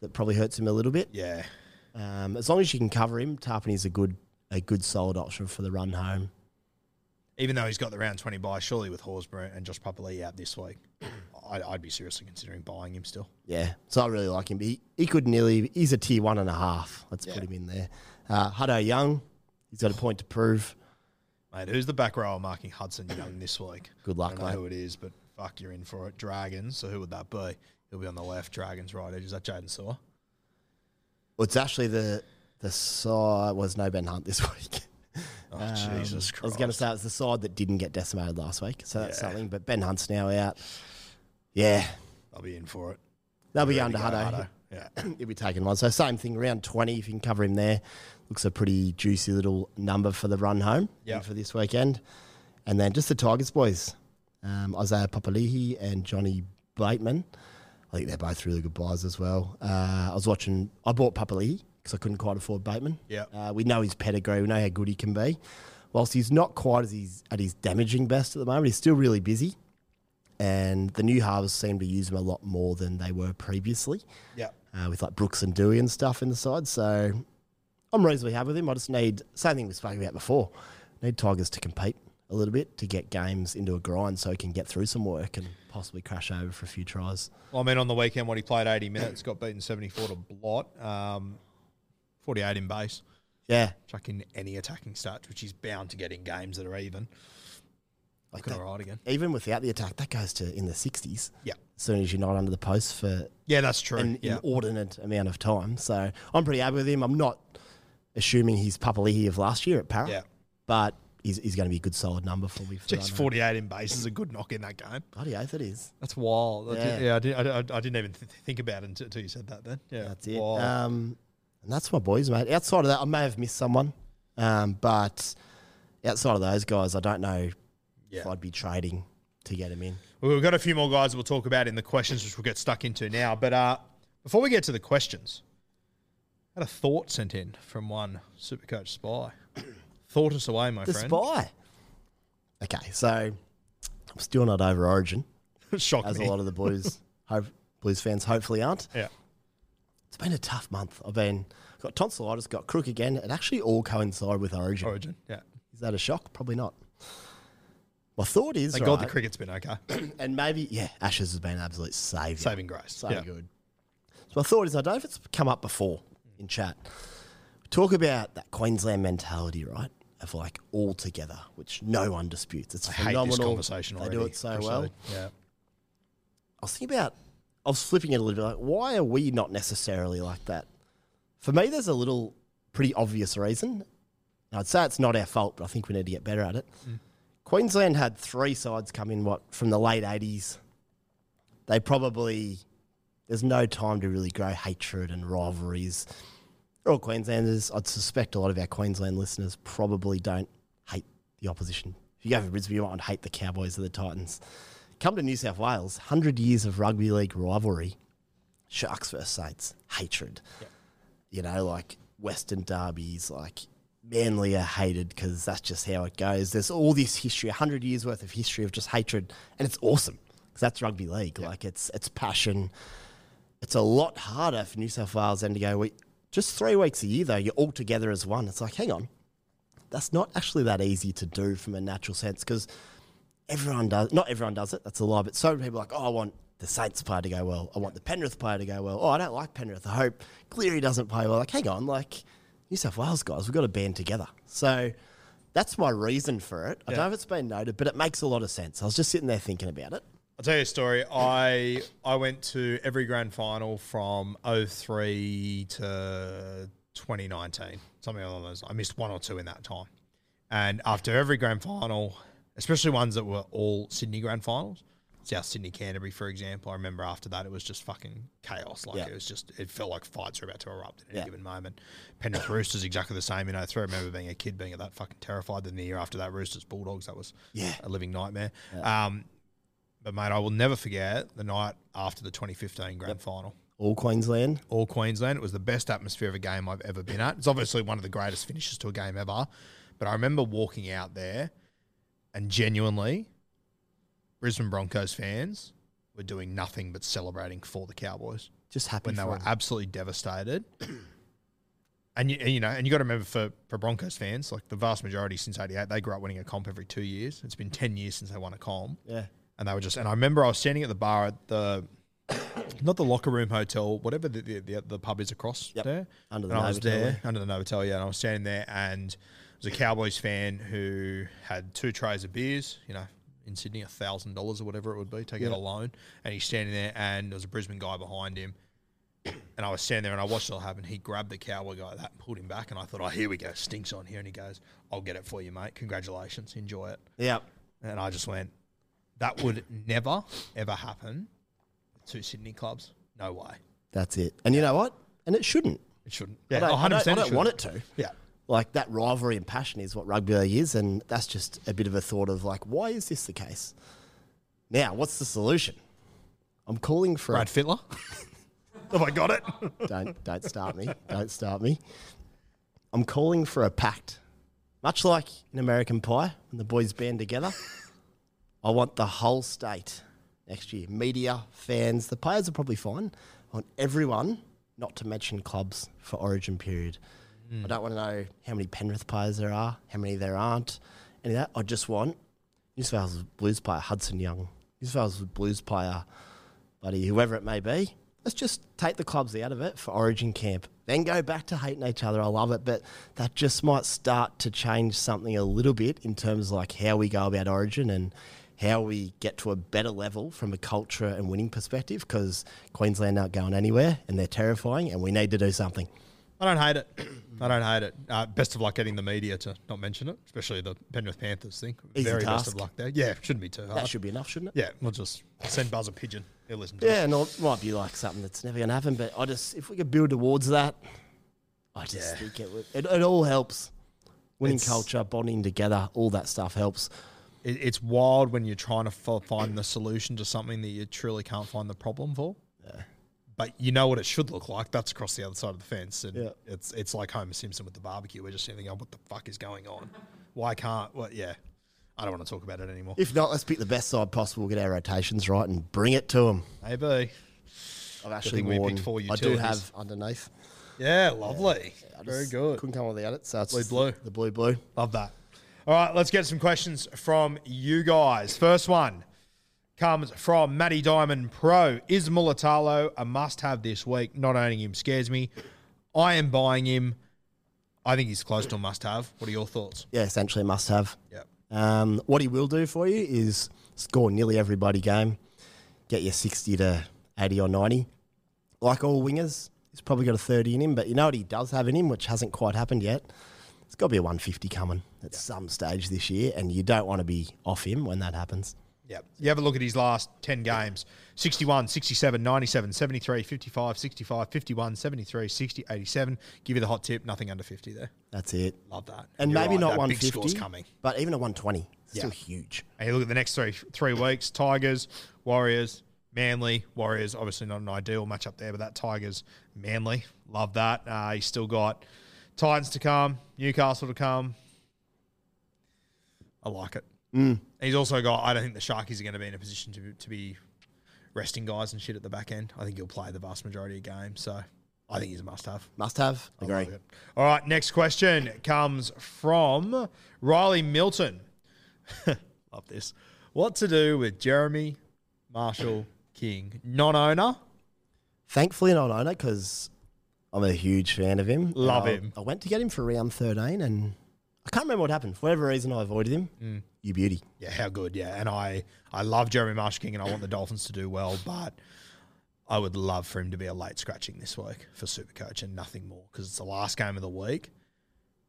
that probably hurts him a little bit. Yeah. Um, as long as you can cover him, Tapine's a good, a good solid option for the run home. Even though he's got the round 20 buy, surely with Horsburgh and Josh Papalii out this week, I, I'd be seriously considering buying him still. Yeah, so I really like him. He, he could nearly, he's a tier one and a half. Let's Yeah. put him in there. Uh, Huddo Young, he's got a point to prove. Mate, who's the back rower marking Hudson Young this week? Good luck, I don't know mate. who it is, but fuck, you're in for it. Dragons. So who would that be? He'll be on the left. Dragons right edge. Is that Jaden Saw? Well, it's actually the the side was no Ben Hunt this week. Oh Um, Jesus Christ! I was going to say it's the side that didn't get decimated last week, so that's Yeah. something. But Ben Hunt's now out. Yeah, I'll be in for it. they'll be going to to go, Huddo. Hutto. Yeah. He'll be taking one. So same thing, around twenty. If you can cover him there, looks a pretty juicy little number for the run home Yep. for this weekend. And then just the Tigers boys, um, Isaiah Papalii and Johnny Bateman. I think they're both really good buys as well. Uh, I was watching. I bought Papalii because I couldn't quite afford Bateman. Yep. Uh, we know his pedigree. We know how good he can be. Whilst he's not quite as he's at his damaging best at the moment, he's still really busy. And the new halves seem to use him a lot more than they were previously Yeah. uh, with like Brooks and Doueihi and stuff in the side. So I'm reasonably happy with him. I just need same thing we spoke about before. Need Tigers to compete a little bit to get games into a grind so he can get through some work and possibly crash over for a few tries. Well, I mean, on the weekend when he played 80 minutes, got beaten 74 to blot, um, 48 in base. Yeah, Chuck in any attacking stats, which he's bound to get in games that are even. like that, all right again. even without the attack, that goes to in the 60s. Yeah. As soon as you're not under the post for Yeah, that's true. an yeah. inordinate amount of time. So I'm pretty happy with him. I'm not assuming he's Papalii of last year at Para, Yeah. but he's, he's going to be a good solid number for me. For Jeez, 48 in base is a good knock in that game. Bloody oath it is. That's wild. I Yeah. did, yeah, I, did, I, I- I didn't even th- think about it until, until you said that then. Yeah, That's it. Wild. Um, and that's my boys, mate. Outside of that, I may have missed someone, um, but outside of those guys, I don't know if I'd be trading to get him in. Well, we've got a few more guys that we'll talk about in the questions, which we'll get stuck into now. But uh, before we get to the questions, I had a thought sent in from one Supercoach spy. Thought us away, my The friend. spy. Okay, so I'm still not over Origin, Shocked as me. a lot of the Blues hope, Blues fans hopefully aren't. yeah. It's been a tough month. I've been got tonsillitis, got crook again. It actually all coincided with Origin. Origin. Yeah. Is that a shock? Probably not. My thought is, Thank God the right, cricket's been okay. and maybe yeah, Ashes has been an absolute saviour. Saving grace. So yeah. good. So my thought is, I don't know if it's come up before in chat. We talk about that Queensland mentality, right? Of like all together, which no one disputes. It's I hate phenomenal. this conversation they already. do it so Proceed. well. Yeah. I was thinking about, I was flipping it a little bit. Like, why are we not necessarily like that? For me, there's a little pretty obvious reason. I'd say it's not our fault, but I think we need to get better at it. Mm. Queensland had three sides come in, what, from the late 80s. They probably, there's no time to really grow hatred and rivalries. All Queenslanders. I'd suspect a lot of our Queensland listeners probably don't hate the opposition. If you go for Brisbane, you might hate the Cowboys or the Titans. Come to New South Wales, 100 years of rugby league rivalry. Sharks versus Saints, hatred. You know, like Western derbies, like Manly are hated because that's just how it goes. There's all this history, 100 years worth of history of just hatred, and it's awesome because that's rugby league. Like it's it's passion. It's a lot harder for New South Wales then to go, we, just three weeks a year though, you're all together as one. It's like, hang on, that's not actually that easy to do from a natural sense because everyone does. Not everyone does it. That's a lie. But so many people are like, oh, I want the Saints player to go well. I want the Penrith player to go well. Oh, I don't like Penrith. I hope Cleary doesn't play well. Like, hang on, like New South Wales guys, we've got to band together. So that's my reason for it. I don't know if it's been noted, but it makes a lot of sense. I was just sitting there thinking about it. I'll tell you a story. I I went to every grand final from 03 to 2019, something along those. I missed one or two in that time. And after every grand final, especially ones that were all Sydney grand finals, South Sydney, Canterbury, for example, I remember after that it was just fucking chaos. Like Yeah. it was just, it felt like fights were about to erupt at any Yeah. given moment. Penrith Roosters exactly the same in 03. I remember being a kid being that fucking terrified. Then the year after that, Roosters Bulldogs, that was Yeah. a living nightmare. Um, but mate, I will never forget the night after the 2015 grand final. All Queensland. All Queensland. It was the best atmosphere of a game I've ever been at. It's obviously one of the greatest finishes to a game ever. But I remember walking out there and genuinely, Brisbane Broncos fans were doing nothing but celebrating for the Cowboys Just happy when they were them. absolutely devastated. And you, and, you know, and you got to remember for, for Broncos fans, like the vast majority since '88, they grew up winning a comp every two years. It's been ten years since they won a comp. Yeah. And they were just. And I remember I was standing at the bar at the, not the locker room hotel, whatever the the, the, the pub is across Yep. there. Under the and I was there there. under the Novotel, yeah, and I was standing there, and it was a Cowboys fan who had two trays of beers, you know. In Sydney, a thousand dollars or whatever it would be, take out a loan, and he's standing there, and there was a Brisbane guy behind him, and I was standing there and I watched it all happen. He grabbed the cowboy guy that and pulled him back, and I thought, oh, here we go, stinks on here. And he goes, I'll get it for you, mate. Congratulations, enjoy it. Yeah. And I just went, that would never ever happen to Sydney clubs. No way. That's it. And you know what? And it shouldn't. It shouldn't. I Yeah, don't, 100% don't, I don't shouldn't. want it to. Yeah. Like that rivalry and passion is what rugby league is, and that's just a bit of a thought of like, why is this the case? Now, what's the solution? I'm calling for Brad Fittler. Have I got it? don't don't start me. Don't start me. I'm calling for a pact. Much like in American Pie, when the boys band together, I want the whole state next year. Media, fans, the players are probably fine. I want everyone, not to mention clubs, for Origin period. Hmm. I don't want to know how many Penrith players there are, how many there aren't, any of that. I just want New South Wales Blues player Hudson Young, New South Wales Blues player buddy, whoever it may be, let's just take the clubs out of it for Origin camp. Then go back to hating each other. I love it, but that just might start to change something a little bit in terms of like how we go about Origin and how we get to a better level from a culture and winning perspective. Because Queensland aren't going anywhere and they're terrifying, and we need to do something. I don't hate it. I don't hate it. Uh, best of luck getting the media to not mention it, especially the Penrith Panthers thing. Easy Very best task. of luck there. Yeah, shouldn't be too hard. That should be enough, shouldn't it? yeah, we'll just send Buzz a pigeon. He'll listen to Yeah, it. and it might be like something that's never going to happen, but I just if we could build towards that, I just Yeah. think it, would, it it all helps. Winning It's- culture, bonding together, all that stuff helps. It, it's wild when you're trying to find the solution to something that you truly can't find the problem for. Yeah. But you know what it should look like. That's across the other side of the fence, and Yeah. it's it's like Homer Simpson with the barbecue. We're just sitting there, going, what the fuck is going on? Why can't? Well, yeah, I don't want to talk about it anymore. If not, let's pick the best side possible, get our rotations right, and bring it to them. Maybe. I've actually thing we worn. picked four I do have underneath. Yeah, lovely. I Very good. Couldn't come without it. So it's Blue, blue. The blue blue. Love that. All right, let's get some questions from you guys. First one comes from Matty Diamond Pro. Is Mulitalo a must have this week? Not owning him scares me. I am buying him. I think he's close to a must have. What are your thoughts? Yeah, essentially a must have. Yep. Um, what he will do for you is score nearly every bloody game, get you 60 to 80 or 90. Like all wingers, he's probably got a 30 in him, but you know what he does have in him, which hasn't quite happened yet? It's got to be a 150 coming at some stage this year, and you don't want to be off him when that happens. Yeah. You have a look at his last 10 games 61, 67, 97, 73, 55, 65, 51, 73, 60, 87. Give you the hot tip. Nothing under 50 there. That's it. Love that. And You're maybe right, not that 150, Big coming. but even a 120, still huge. And you look at the next three three weeks: Tigers, Warriors, Manly. Warriors obviously not an ideal matchup there, but that Tigers, Manly, love that. Uh, he's still got Titans to come, Newcastle to come. I like it. Mm. He's also got. I don't think the Sharkies are going to be in a position to to be resting guys and shit at the back end. I think he'll play the vast majority of games, so I think he's a must have. Must have. I Agree. it. All right, next question comes from Riley Milton. love this. What to do with Jeremy Marshall King, non-owner? Thankfully non owner because I'm a huge fan of him. Love him. I went to get him for round 13 and I can't remember what happened. For whatever reason, I avoided him. Mm. You beauty. Yeah, how good. Yeah, and I I love Jeremy Marshall-King, and I want the Dolphins to do well, but I would love for him to be a late scratching this week for Supercoach and nothing more because it's the last game of the week,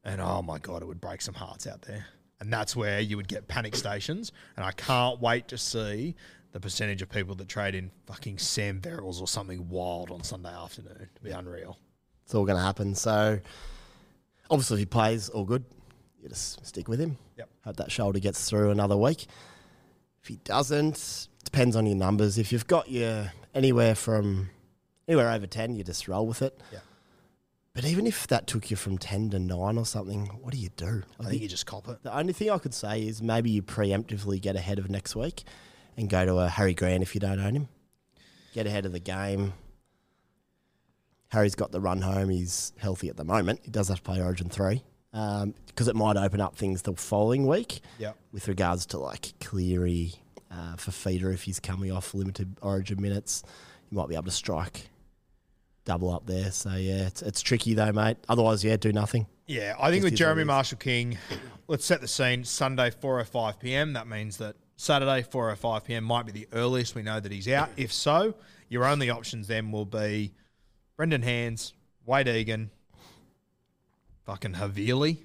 and oh my god, it would break some hearts out there. And that's where you would get panic stations, and I can't wait to see the percentage of people that trade in fucking Sam Verrills or something wild on Sunday afternoon. It'd be unreal. It's all going to happen. So, obviously, if he plays, all good. You just stick with him. Yep. Hope that shoulder gets through another week. If he doesn't, depends on your numbers. If you've got your anywhere from anywhere over 10, you just roll with it. Yeah. But even if that took you from 10 to 9 or something, what do you do? I think you just cop it. The only thing I could say is maybe you preemptively get ahead of next week and go to a Harry Grant if you don't own him. Get ahead of the game. Harry's got the run home. He's healthy at the moment. He does have to play Origin 3 because it might open up things the following week Yeah. with regards to like Cleary, uh, for feeder if he's coming off limited origin minutes. You might be able to strike double up there. So yeah, it's, it's tricky though, mate. Otherwise, yeah, do nothing. Yeah, I think Just with Jeremy what it is. Marshall King, let's set the scene. Sunday, 4.05 p.m. That means that Saturday, 4.05 p.m. might be the earliest we know that he's out. If so, your only options then will be Brendan Hands, Wade Egan, fucking Havili.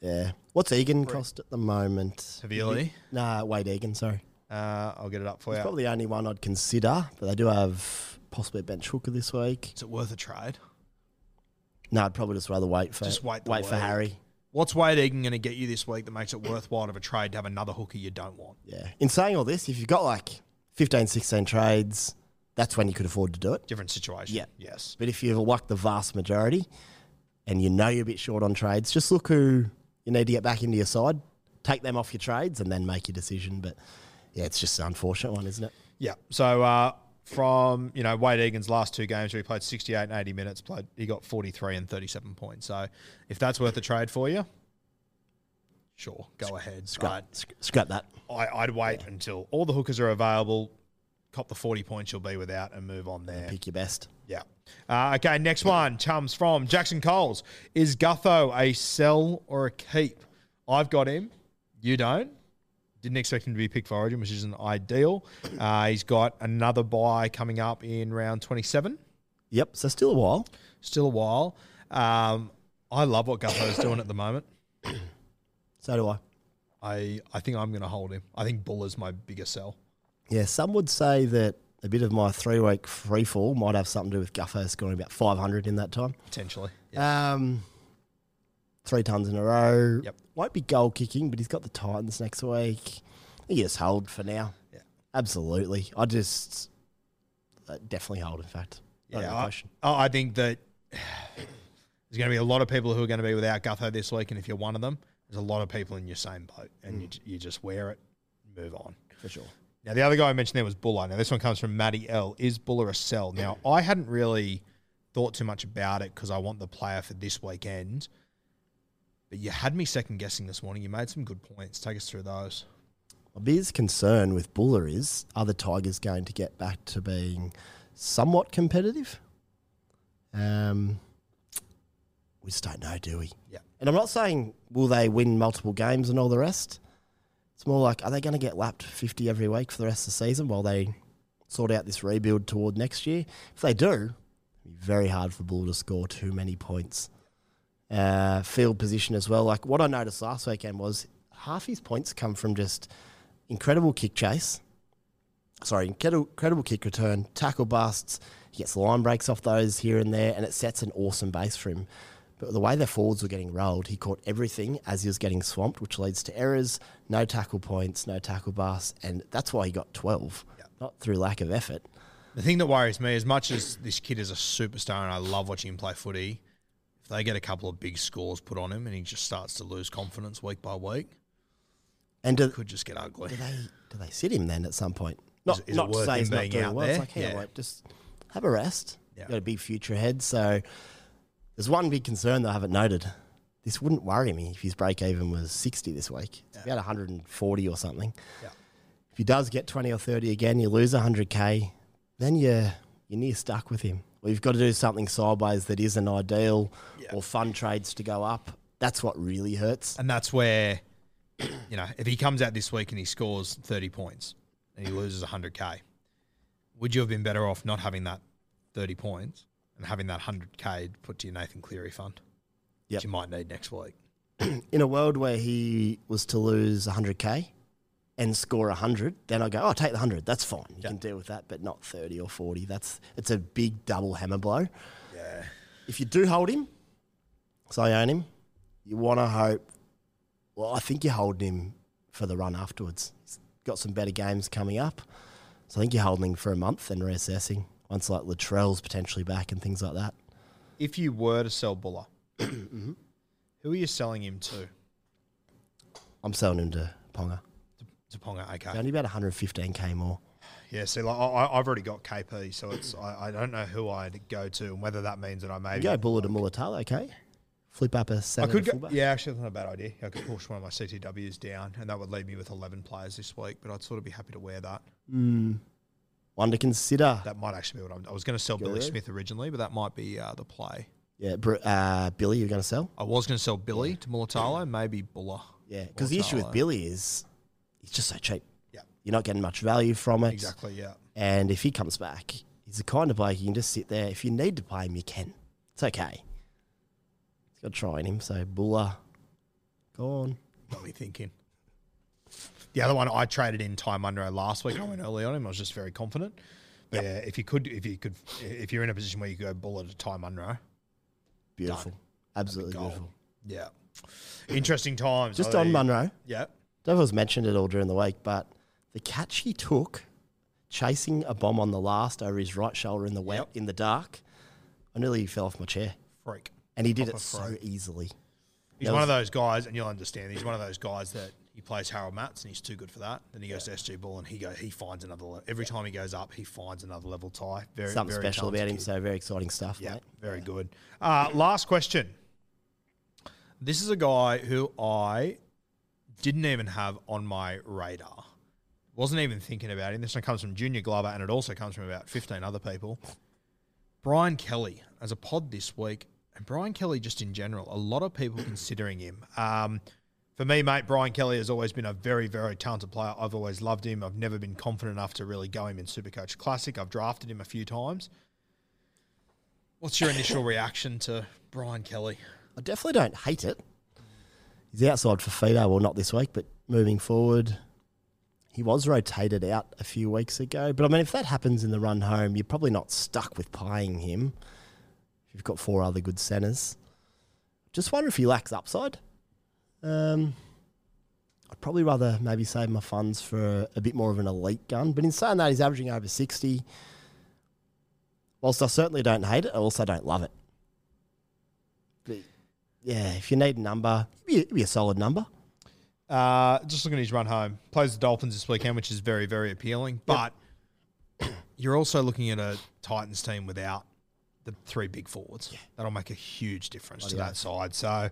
Yeah. What's Egan cost at the moment? Havili. Nah, Wade Egan. Sorry. Uh, I'll get it up for He's you. probably the only one I'd consider, but they do have possibly a bench hooker this week. Is it worth a trade? No, I'd probably just rather wait for Just wait wait for. Harry. What's Wade Egan going to get you this week that makes it worthwhile of a trade to have another hooker you don't want? Yeah. In saying all this, if you've got like 15, 16 trades, that's when you could afford to do it. Different situation. Yeah. Yes. But if you've like the vast majority and you know you're a bit short on trades, just look who you need to get back into your side, take them off your trades, and then make your decision. But yeah, it's just an unfortunate one, isn't it? Yeah. So uh, from you know Wade Egan's last two games, where he played 68 and 80 minutes, played he got 43 and 37 points. So if that's worth a trade for you, sure, go ahead. Scrap, sc- scrap that. I, I'd wait until all the hookers are available, cop the 40 points you'll be without, and move on there. Pick your best. Yeah. Uh, okay, next one comes from Jackson Coles. Is Gutho a sell or a keep? I've got him. You don't. Didn't expect him to be picked for Origin, which isn't ideal. Uh, he's got another buy coming up in round 27. Yep. So still a while. Still a while. Um, I love what Gutho's doing at the moment. So do I. I, I think I'm going to hold him. I think Buller's my biggest sell. Yeah, some would say that a bit of my three week free fall might have something to do with Gutho scoring about 500 in that time. Potentially. Um, three tons in a row. Yep. Won't be goal kicking, but he's got the Titans next week. He just hold for now. Yeah. Absolutely. I just uh, definitely hold, in fact. Not Yeah, I. I I think that there's going to be a lot of people who are going to be without Gutho this week, and if you're one of them, there's a lot of people in your same boat, and you, you just wear it, move on. For sure. Now, the other guy I mentioned there was Buller. Now, this one comes from Matty L. Is Buller a sell? Now, I hadn't really thought too much about it because I want the player for this weekend, but you had me second guessing this morning. You made some good points. Take us through those. My biggest concern with Buller is are the Tigers going to get back to being somewhat competitive? Um, we just don't know, do we? Yeah. And I'm not saying will they win multiple games and all the rest. It's more like are they going to get lapped 50 every week for the rest of the season while they sort out this rebuild toward next year? If they do, be very hard for Bull to score too many points. Uh, field position as well. Like what I noticed last weekend was half his points come from just incredible kick chase. Sorry, incredible, incredible kick return, tackle busts. He gets line breaks off those here and there, and it sets an awesome base for him. But the way their forwards were getting rolled, he caught everything as he was getting swamped, which leads to errors, no tackle points, no tackle busts, and that's why he got 12, not through lack of effort. The thing that worries me, as much as this kid is a superstar and I love watching him play footy, if they get a couple of big scores put on him and he just starts to lose confidence week by week, And do, it could just get ugly. do they do they sit him then at some point? Not, is it not to say he's not doing well. It's there? like, hang on, Yeah. wait, just have a rest. Yeah. You've got a big future ahead. So there's one big concern that I haven't noted. This wouldn't worry me if his break even was 60 this week. It's about 140 or something. Yeah. If he does get 20 or 30 again, you lose 100k, then you're, you're near stuck with him. Or you've got to do something sideways that isn't ideal or fun trades to go up. That's what really hurts. And that's where, you know, if he comes out this week and he scores 30 points and he loses 100K, would you have been better off not having that 30 points and having that 100K put to your Nathan Cleary fund? Yep. Which you might need next week. in a world where he was to lose 100k and score 100, then I go, oh, take the 100. That's fine. You Yeah. can deal with that, but not 30 or 40. That's it's a big double hammer blow. Yeah. If you do hold him, so I own him, you want to hope. Well, I think you're holding him for the run afterwards. He's got some better games coming up, so I think you're holding him for a month and reassessing once like Latrell's potentially back and things like that. If you were to sell Buller, Mm-hmm. who are you selling him to? I'm selling him to Ponga. To Ponga, okay. Only about 115k more. Yeah, see, like, I, I've already got KP, so it's I, I don't know who I'd go to and whether that means that I You maybe go Buller to Mulitalo, okay? flip up a I could go, yeah, actually, that's not a bad idea. I could push one of my CTWs down, and that would leave me with 11 players this week, but I'd sort of be happy to wear that. One to consider. That might actually be what I'm. I was going to sell Billy. Smith originally, but that might be uh, the play. Yeah, Br- uh, Billy, you're going to sell? I was going to sell Billy to Mulitalo, maybe Buller. Yeah, because the issue with. Billy is he's just so cheap. Yeah. You're not getting much value from it. Exactly, yeah. And if he comes back, he's the kind of bloke you can just sit there. If you need to play him, you can. It's okay. He's got to try in him. So Buller, gone. Got me thinking. The other one I traded in Ty Munro last week. I went early on him. I was just very confident. But yeah, if you could, if you could, if you're in a position where you could go Buller to Ty Munro, Beautiful. Absolutely goal. beautiful. yeah. Interesting times. Just I on. Munro, Yeah. Devils mentioned it all during the week, but the catch he took, chasing a bomb on the last over his right shoulder in the wet, Yep. in the dark, I nearly fell off my chair. Freak. And he did Proper it so freak. easily. He's one of those guys, and you'll understand. He's one of those guys that he plays Harold Matts, and he's too good for that. Then he goes to SG Ball, and he go he finds another. Le- every time he goes up, he finds another level tie. Very Something very special about him. kid. So very exciting stuff, Yeah, mate. very good. Uh, last question. This is a guy who I didn't even have on my radar. Wasn't even thinking about him. This one comes from Junior Glover, and it also comes from about 15 other people. Brian Kelly, as a pod this week, and Brian Kelly just in general, a lot of people considering him. Um, for me, mate, Brian Kelly has always been a very, very talented player. I've always loved him. I've never been confident enough to really go him in Supercoach Classic. I've drafted him a few times. What's your initial reaction to Brian Kelly? I definitely don't hate it. He's outside for Fido, well, not this week, but moving forward, he was rotated out a few weeks ago. But I mean, if that happens in the run home, you're probably not stuck with playing him. If you've got four other good centres, just wonder if he lacks upside. Um, I'd probably rather maybe save my funds for a, bit more of an elite gun. But in saying that, he's averaging over sixty. Whilst I certainly don't hate it, I also don't love it. But yeah, if you need a number, it'd be, it'd be a solid number. Uh, just looking at his run home, plays the Dolphins this weekend, which is very, very appealing. But you're also looking at a Titans team without the three big forwards. That'll make a huge difference to that side. So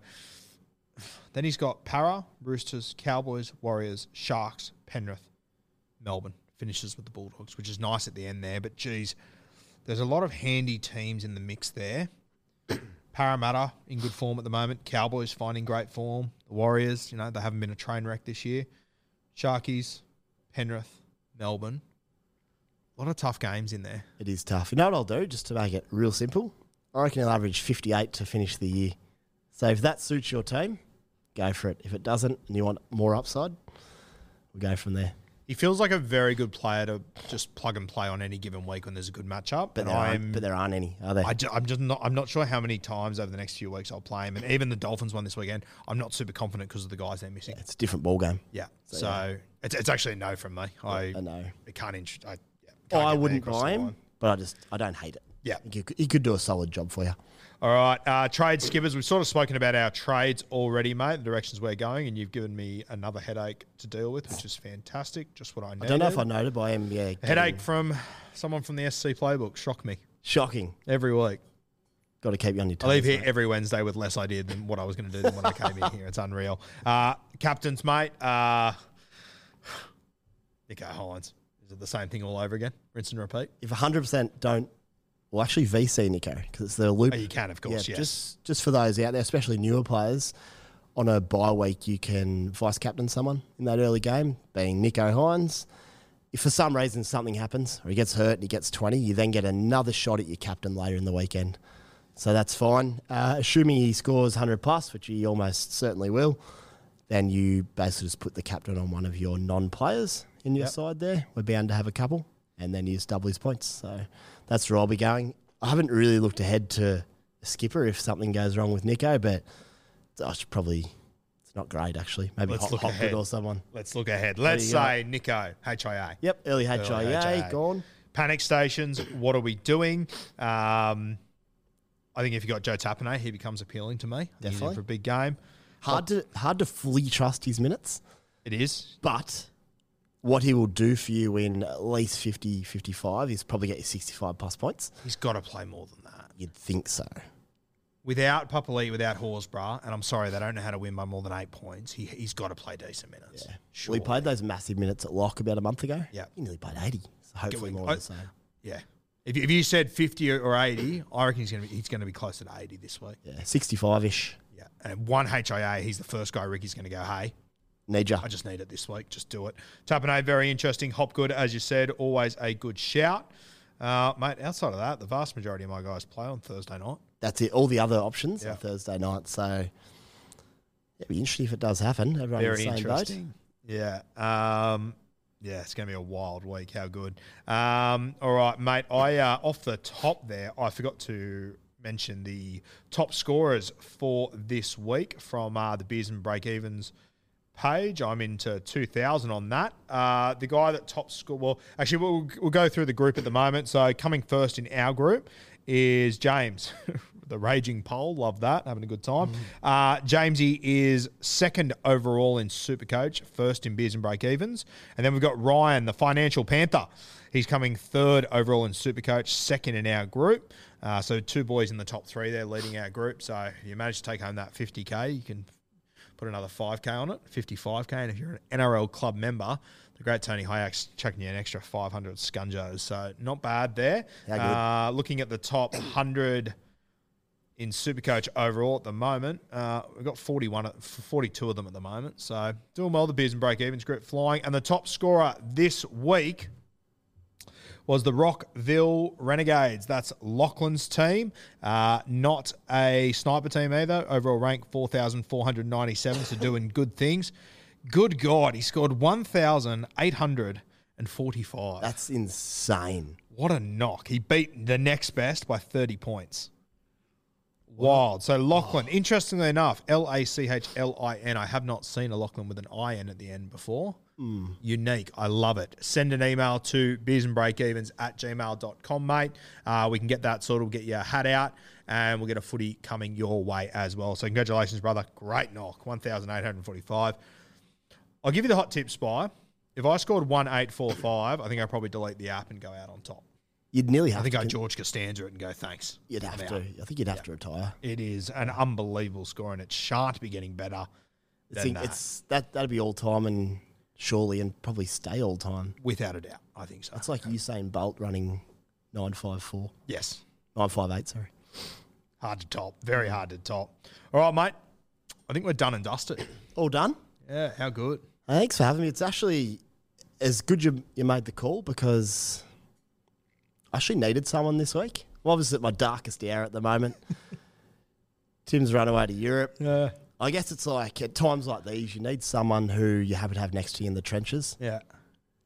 then he's got Para, Roosters, Cowboys, Warriors, Sharks, Penrith, Melbourne. Finishes with the Bulldogs, which is nice at the end there. But geez, there's a lot of handy teams in the mix there. Parramatta in good form at the moment. Cowboys finding great form. The Warriors, you know, they haven't been a train wreck this year. Sharkies, Penrith, Melbourne. A lot of tough games in there. It is tough. You know what I'll do, just to make it real simple? I reckon he'll average 58 to finish the year. So if that suits your team, go for it. If it doesn't and you want more upside, we'll go from there. He feels like a very good player to just plug and play on any given week when there's a good matchup. But and there, I'm, aren't, but there aren't any, are there? I I'm just not. I'm not sure how many times over the next few weeks I'll play him, and even the Dolphins one this weekend. I'm not super confident because of the guys they're missing. it's a different ball game. Yeah, So, so, yeah. it's it's actually a no from me. I I know. It can't. Int- I, yeah, can't I wouldn't buy him, but I just I don't hate it. Yeah. He could, he could do a solid job for you. All right, uh, trade skippers. We've sort of spoken about our trades already, mate. The directions we're going, and you've given me another headache to deal with, which is fantastic. Just what I needed. I don't know if I noted by him. Yeah, A headache from someone from the SC playbook. Shock me Shocking. every week. Got to keep you on your toes. I leave here mate. every Wednesday with less idea than what I was going to do than when I came in here. It's unreal. Uh, captains, mate. Uh, Nicho Hynes. Is it the same thing all over again? Rinse and repeat. If 100% don't, well, actually VC Nicho because it's the loop. Oh, you can, of course, yes. Just just for those out there, especially newer players, on a bye week you can vice captain someone in that early game, being Nicho Hynes. If for some reason something happens or he gets hurt and he gets 20, you then get another shot at your captain later in the weekend. So that's fine. Uh, assuming he scores 100 plus, which he almost certainly will, then you basically just put the captain on one of your non players in your Yep. side there. We're bound to have a couple, and then you just double his points. So that's where I'll be going. I haven't really looked ahead to a skipper if something goes wrong with Nicho, but I should probably. It's not great actually. Maybe Let's Hot, Hopgood ahead. or someone. Let's look ahead. Let's you go. say Nicho, HIA. Yep, early Early HIA, HIA. gone. Panic stations, what are we doing? Um, I think if you got Joe Tapine, he becomes appealing to me. I think he's in Definitely. For a big game. Hard to hard to fully trust his minutes, It is. but what he will do for you in at least 50, 55 is probably get you 65 plus points. He's got to play more than that. You'd think so. without Papalii, without Horsburgh, and I'm sorry, they don't know how to win by more than eight points. He, he's got to play decent minutes. Yeah. Sure. Well, he played those massive minutes at lock about a month ago. Yeah. He nearly played 80. So hopefully more I- of the same. Yeah. If you, if you said 50 or 80, I reckon he's going to be he's going to be closer to 80 this week. Yeah, 65 ish. Yeah. And one HIA, he's the first guy Ricky's going to go, hey, Need ya. I just need it this week. Just do it. Tapine, very interesting. Hopgood, as you said, always a good shout. Uh, mate, outside of that, the vast majority of my guys play on Thursday night. That's it. All the other options Yeah. on Thursday night. So it'd be interesting if it does happen. Everyone Very interesting. Yeah. Um, yeah, it's going to be a wild week. How good. Um, all right, mate. I uh, off the top there, I forgot to mention the top scorers for this week from uh, the Beers and Break Evens page. I'm into 2,000 on that. Uh, the guy that top score, well, actually, we'll, we'll go through the group at the moment. So coming first in our group is James, the raging pole. Love that. Having a good time. Uh, Jamesy is second overall in Supercoach, first in Beers and Break Evens. And then we've got Ryan, the financial panther. He's coming third overall in Supercoach, second in our group. Uh, so two boys in the top three there leading our group. So if you manage to take home that 50K, you can put another 5K on it, 55K. And if you're an NRL club member, the great Tony Hayek's chucking you an extra 500 scunjos. So not bad there. Uh, looking at the top 100 in Supercoach overall at the moment, uh, we've got 41, 42 of them at the moment. So doing well. The Beers and Break Evens group flying. And the top scorer this week was the Rockville Renegades. That's Lachlan's team. Uh, not a sniper team either. Overall rank 4,497, so doing good things. Good God, he scored 1,845. That's insane. What a knock. He beat the next best by 30 points. Wild. So Lachlan, interestingly enough, L A C H L I N. I have not seen a Lachlan with an I N at the end before. Unique. I love it. Send an email to beersandbreakevens at gmail.com, mate. Uh, we can get that sorted. We'll get you a hat out and we'll get a footy coming your way as well. So congratulations, brother. Great knock. 1,845. I'll give you the hot tip, Spy. If I scored 1845, I think I'd probably delete the app and go out on top. You'd nearly have I think to. I'd George Costanza it and go, thanks. You'd have I'm to. out." I think you'd have to retire. It is an unbelievable score, and it shan't be getting better I think that. it's that that'd be all time and surely and probably stay all time. without a doubt. I think so. It's like Usain Bolt running nine five four. yes, Nine five eight, sorry. hard to top. Very hard to top. All right, mate. I think we're done and dusted. All done? Yeah, how good. Thanks for having me. It's actually as good you, you made the call because I actually needed someone this week. Well, obviously at my darkest hour at the moment. Tim's run away to Europe. Yeah, I guess it's like at times like these, you need someone who you're happy to have next to you in the trenches. yeah.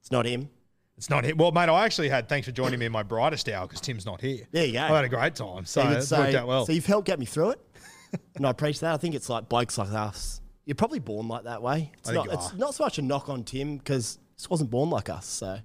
It's not him. It's not him. Well, mate, I actually had. Thanks for joining me in my brightest hour because Tim's not here. There you go. I had a great time. So you it's worked out well. So you've helped get me through it, and I appreciate that. I think it's like blokes like us. You're probably born like that way. It's I think not. you It's are. not so much a knock on Tim because he wasn't born like us. So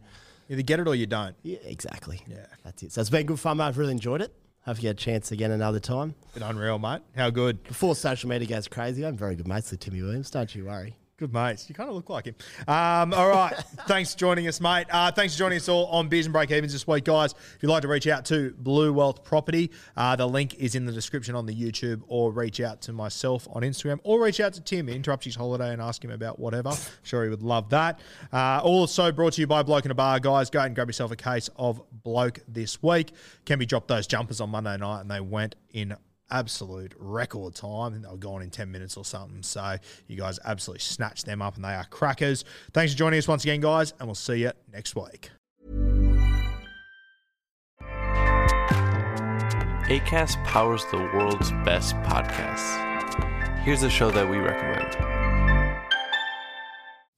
Either get it or you don't. yeah, exactly. Yeah. that's it. So it's been good fun, mate. I've really enjoyed it. Hope you get a chance again another time. Been unreal, mate. How good. Before social media goes crazy, I'm very good mates with Timmy Williams. Don't you worry. Good mates. You kind of look like him. Um, all right. thanks for joining us, mate. Uh, thanks for joining us all on Beers and Break Evens this week, guys. If you'd like to reach out to Blue Wealth Property, uh, the link is in the description on the YouTube, or reach out to myself on Instagram, or reach out to Tim, interrupt his holiday, and ask him about whatever. Sure he would love that. Uh, also brought to you by Bloke in a Bar, guys. Go and grab yourself a case of Bloke this week. Can be dropped those jumpers on Monday night, and they went in absolute record time. Think they were gone in 10 minutes or something. So you guys absolutely snatched them up and they are crackers. Thanks for joining us once again, guys, and we'll see you next week. ACAST powers the world's best podcasts. Here's a show that we recommend.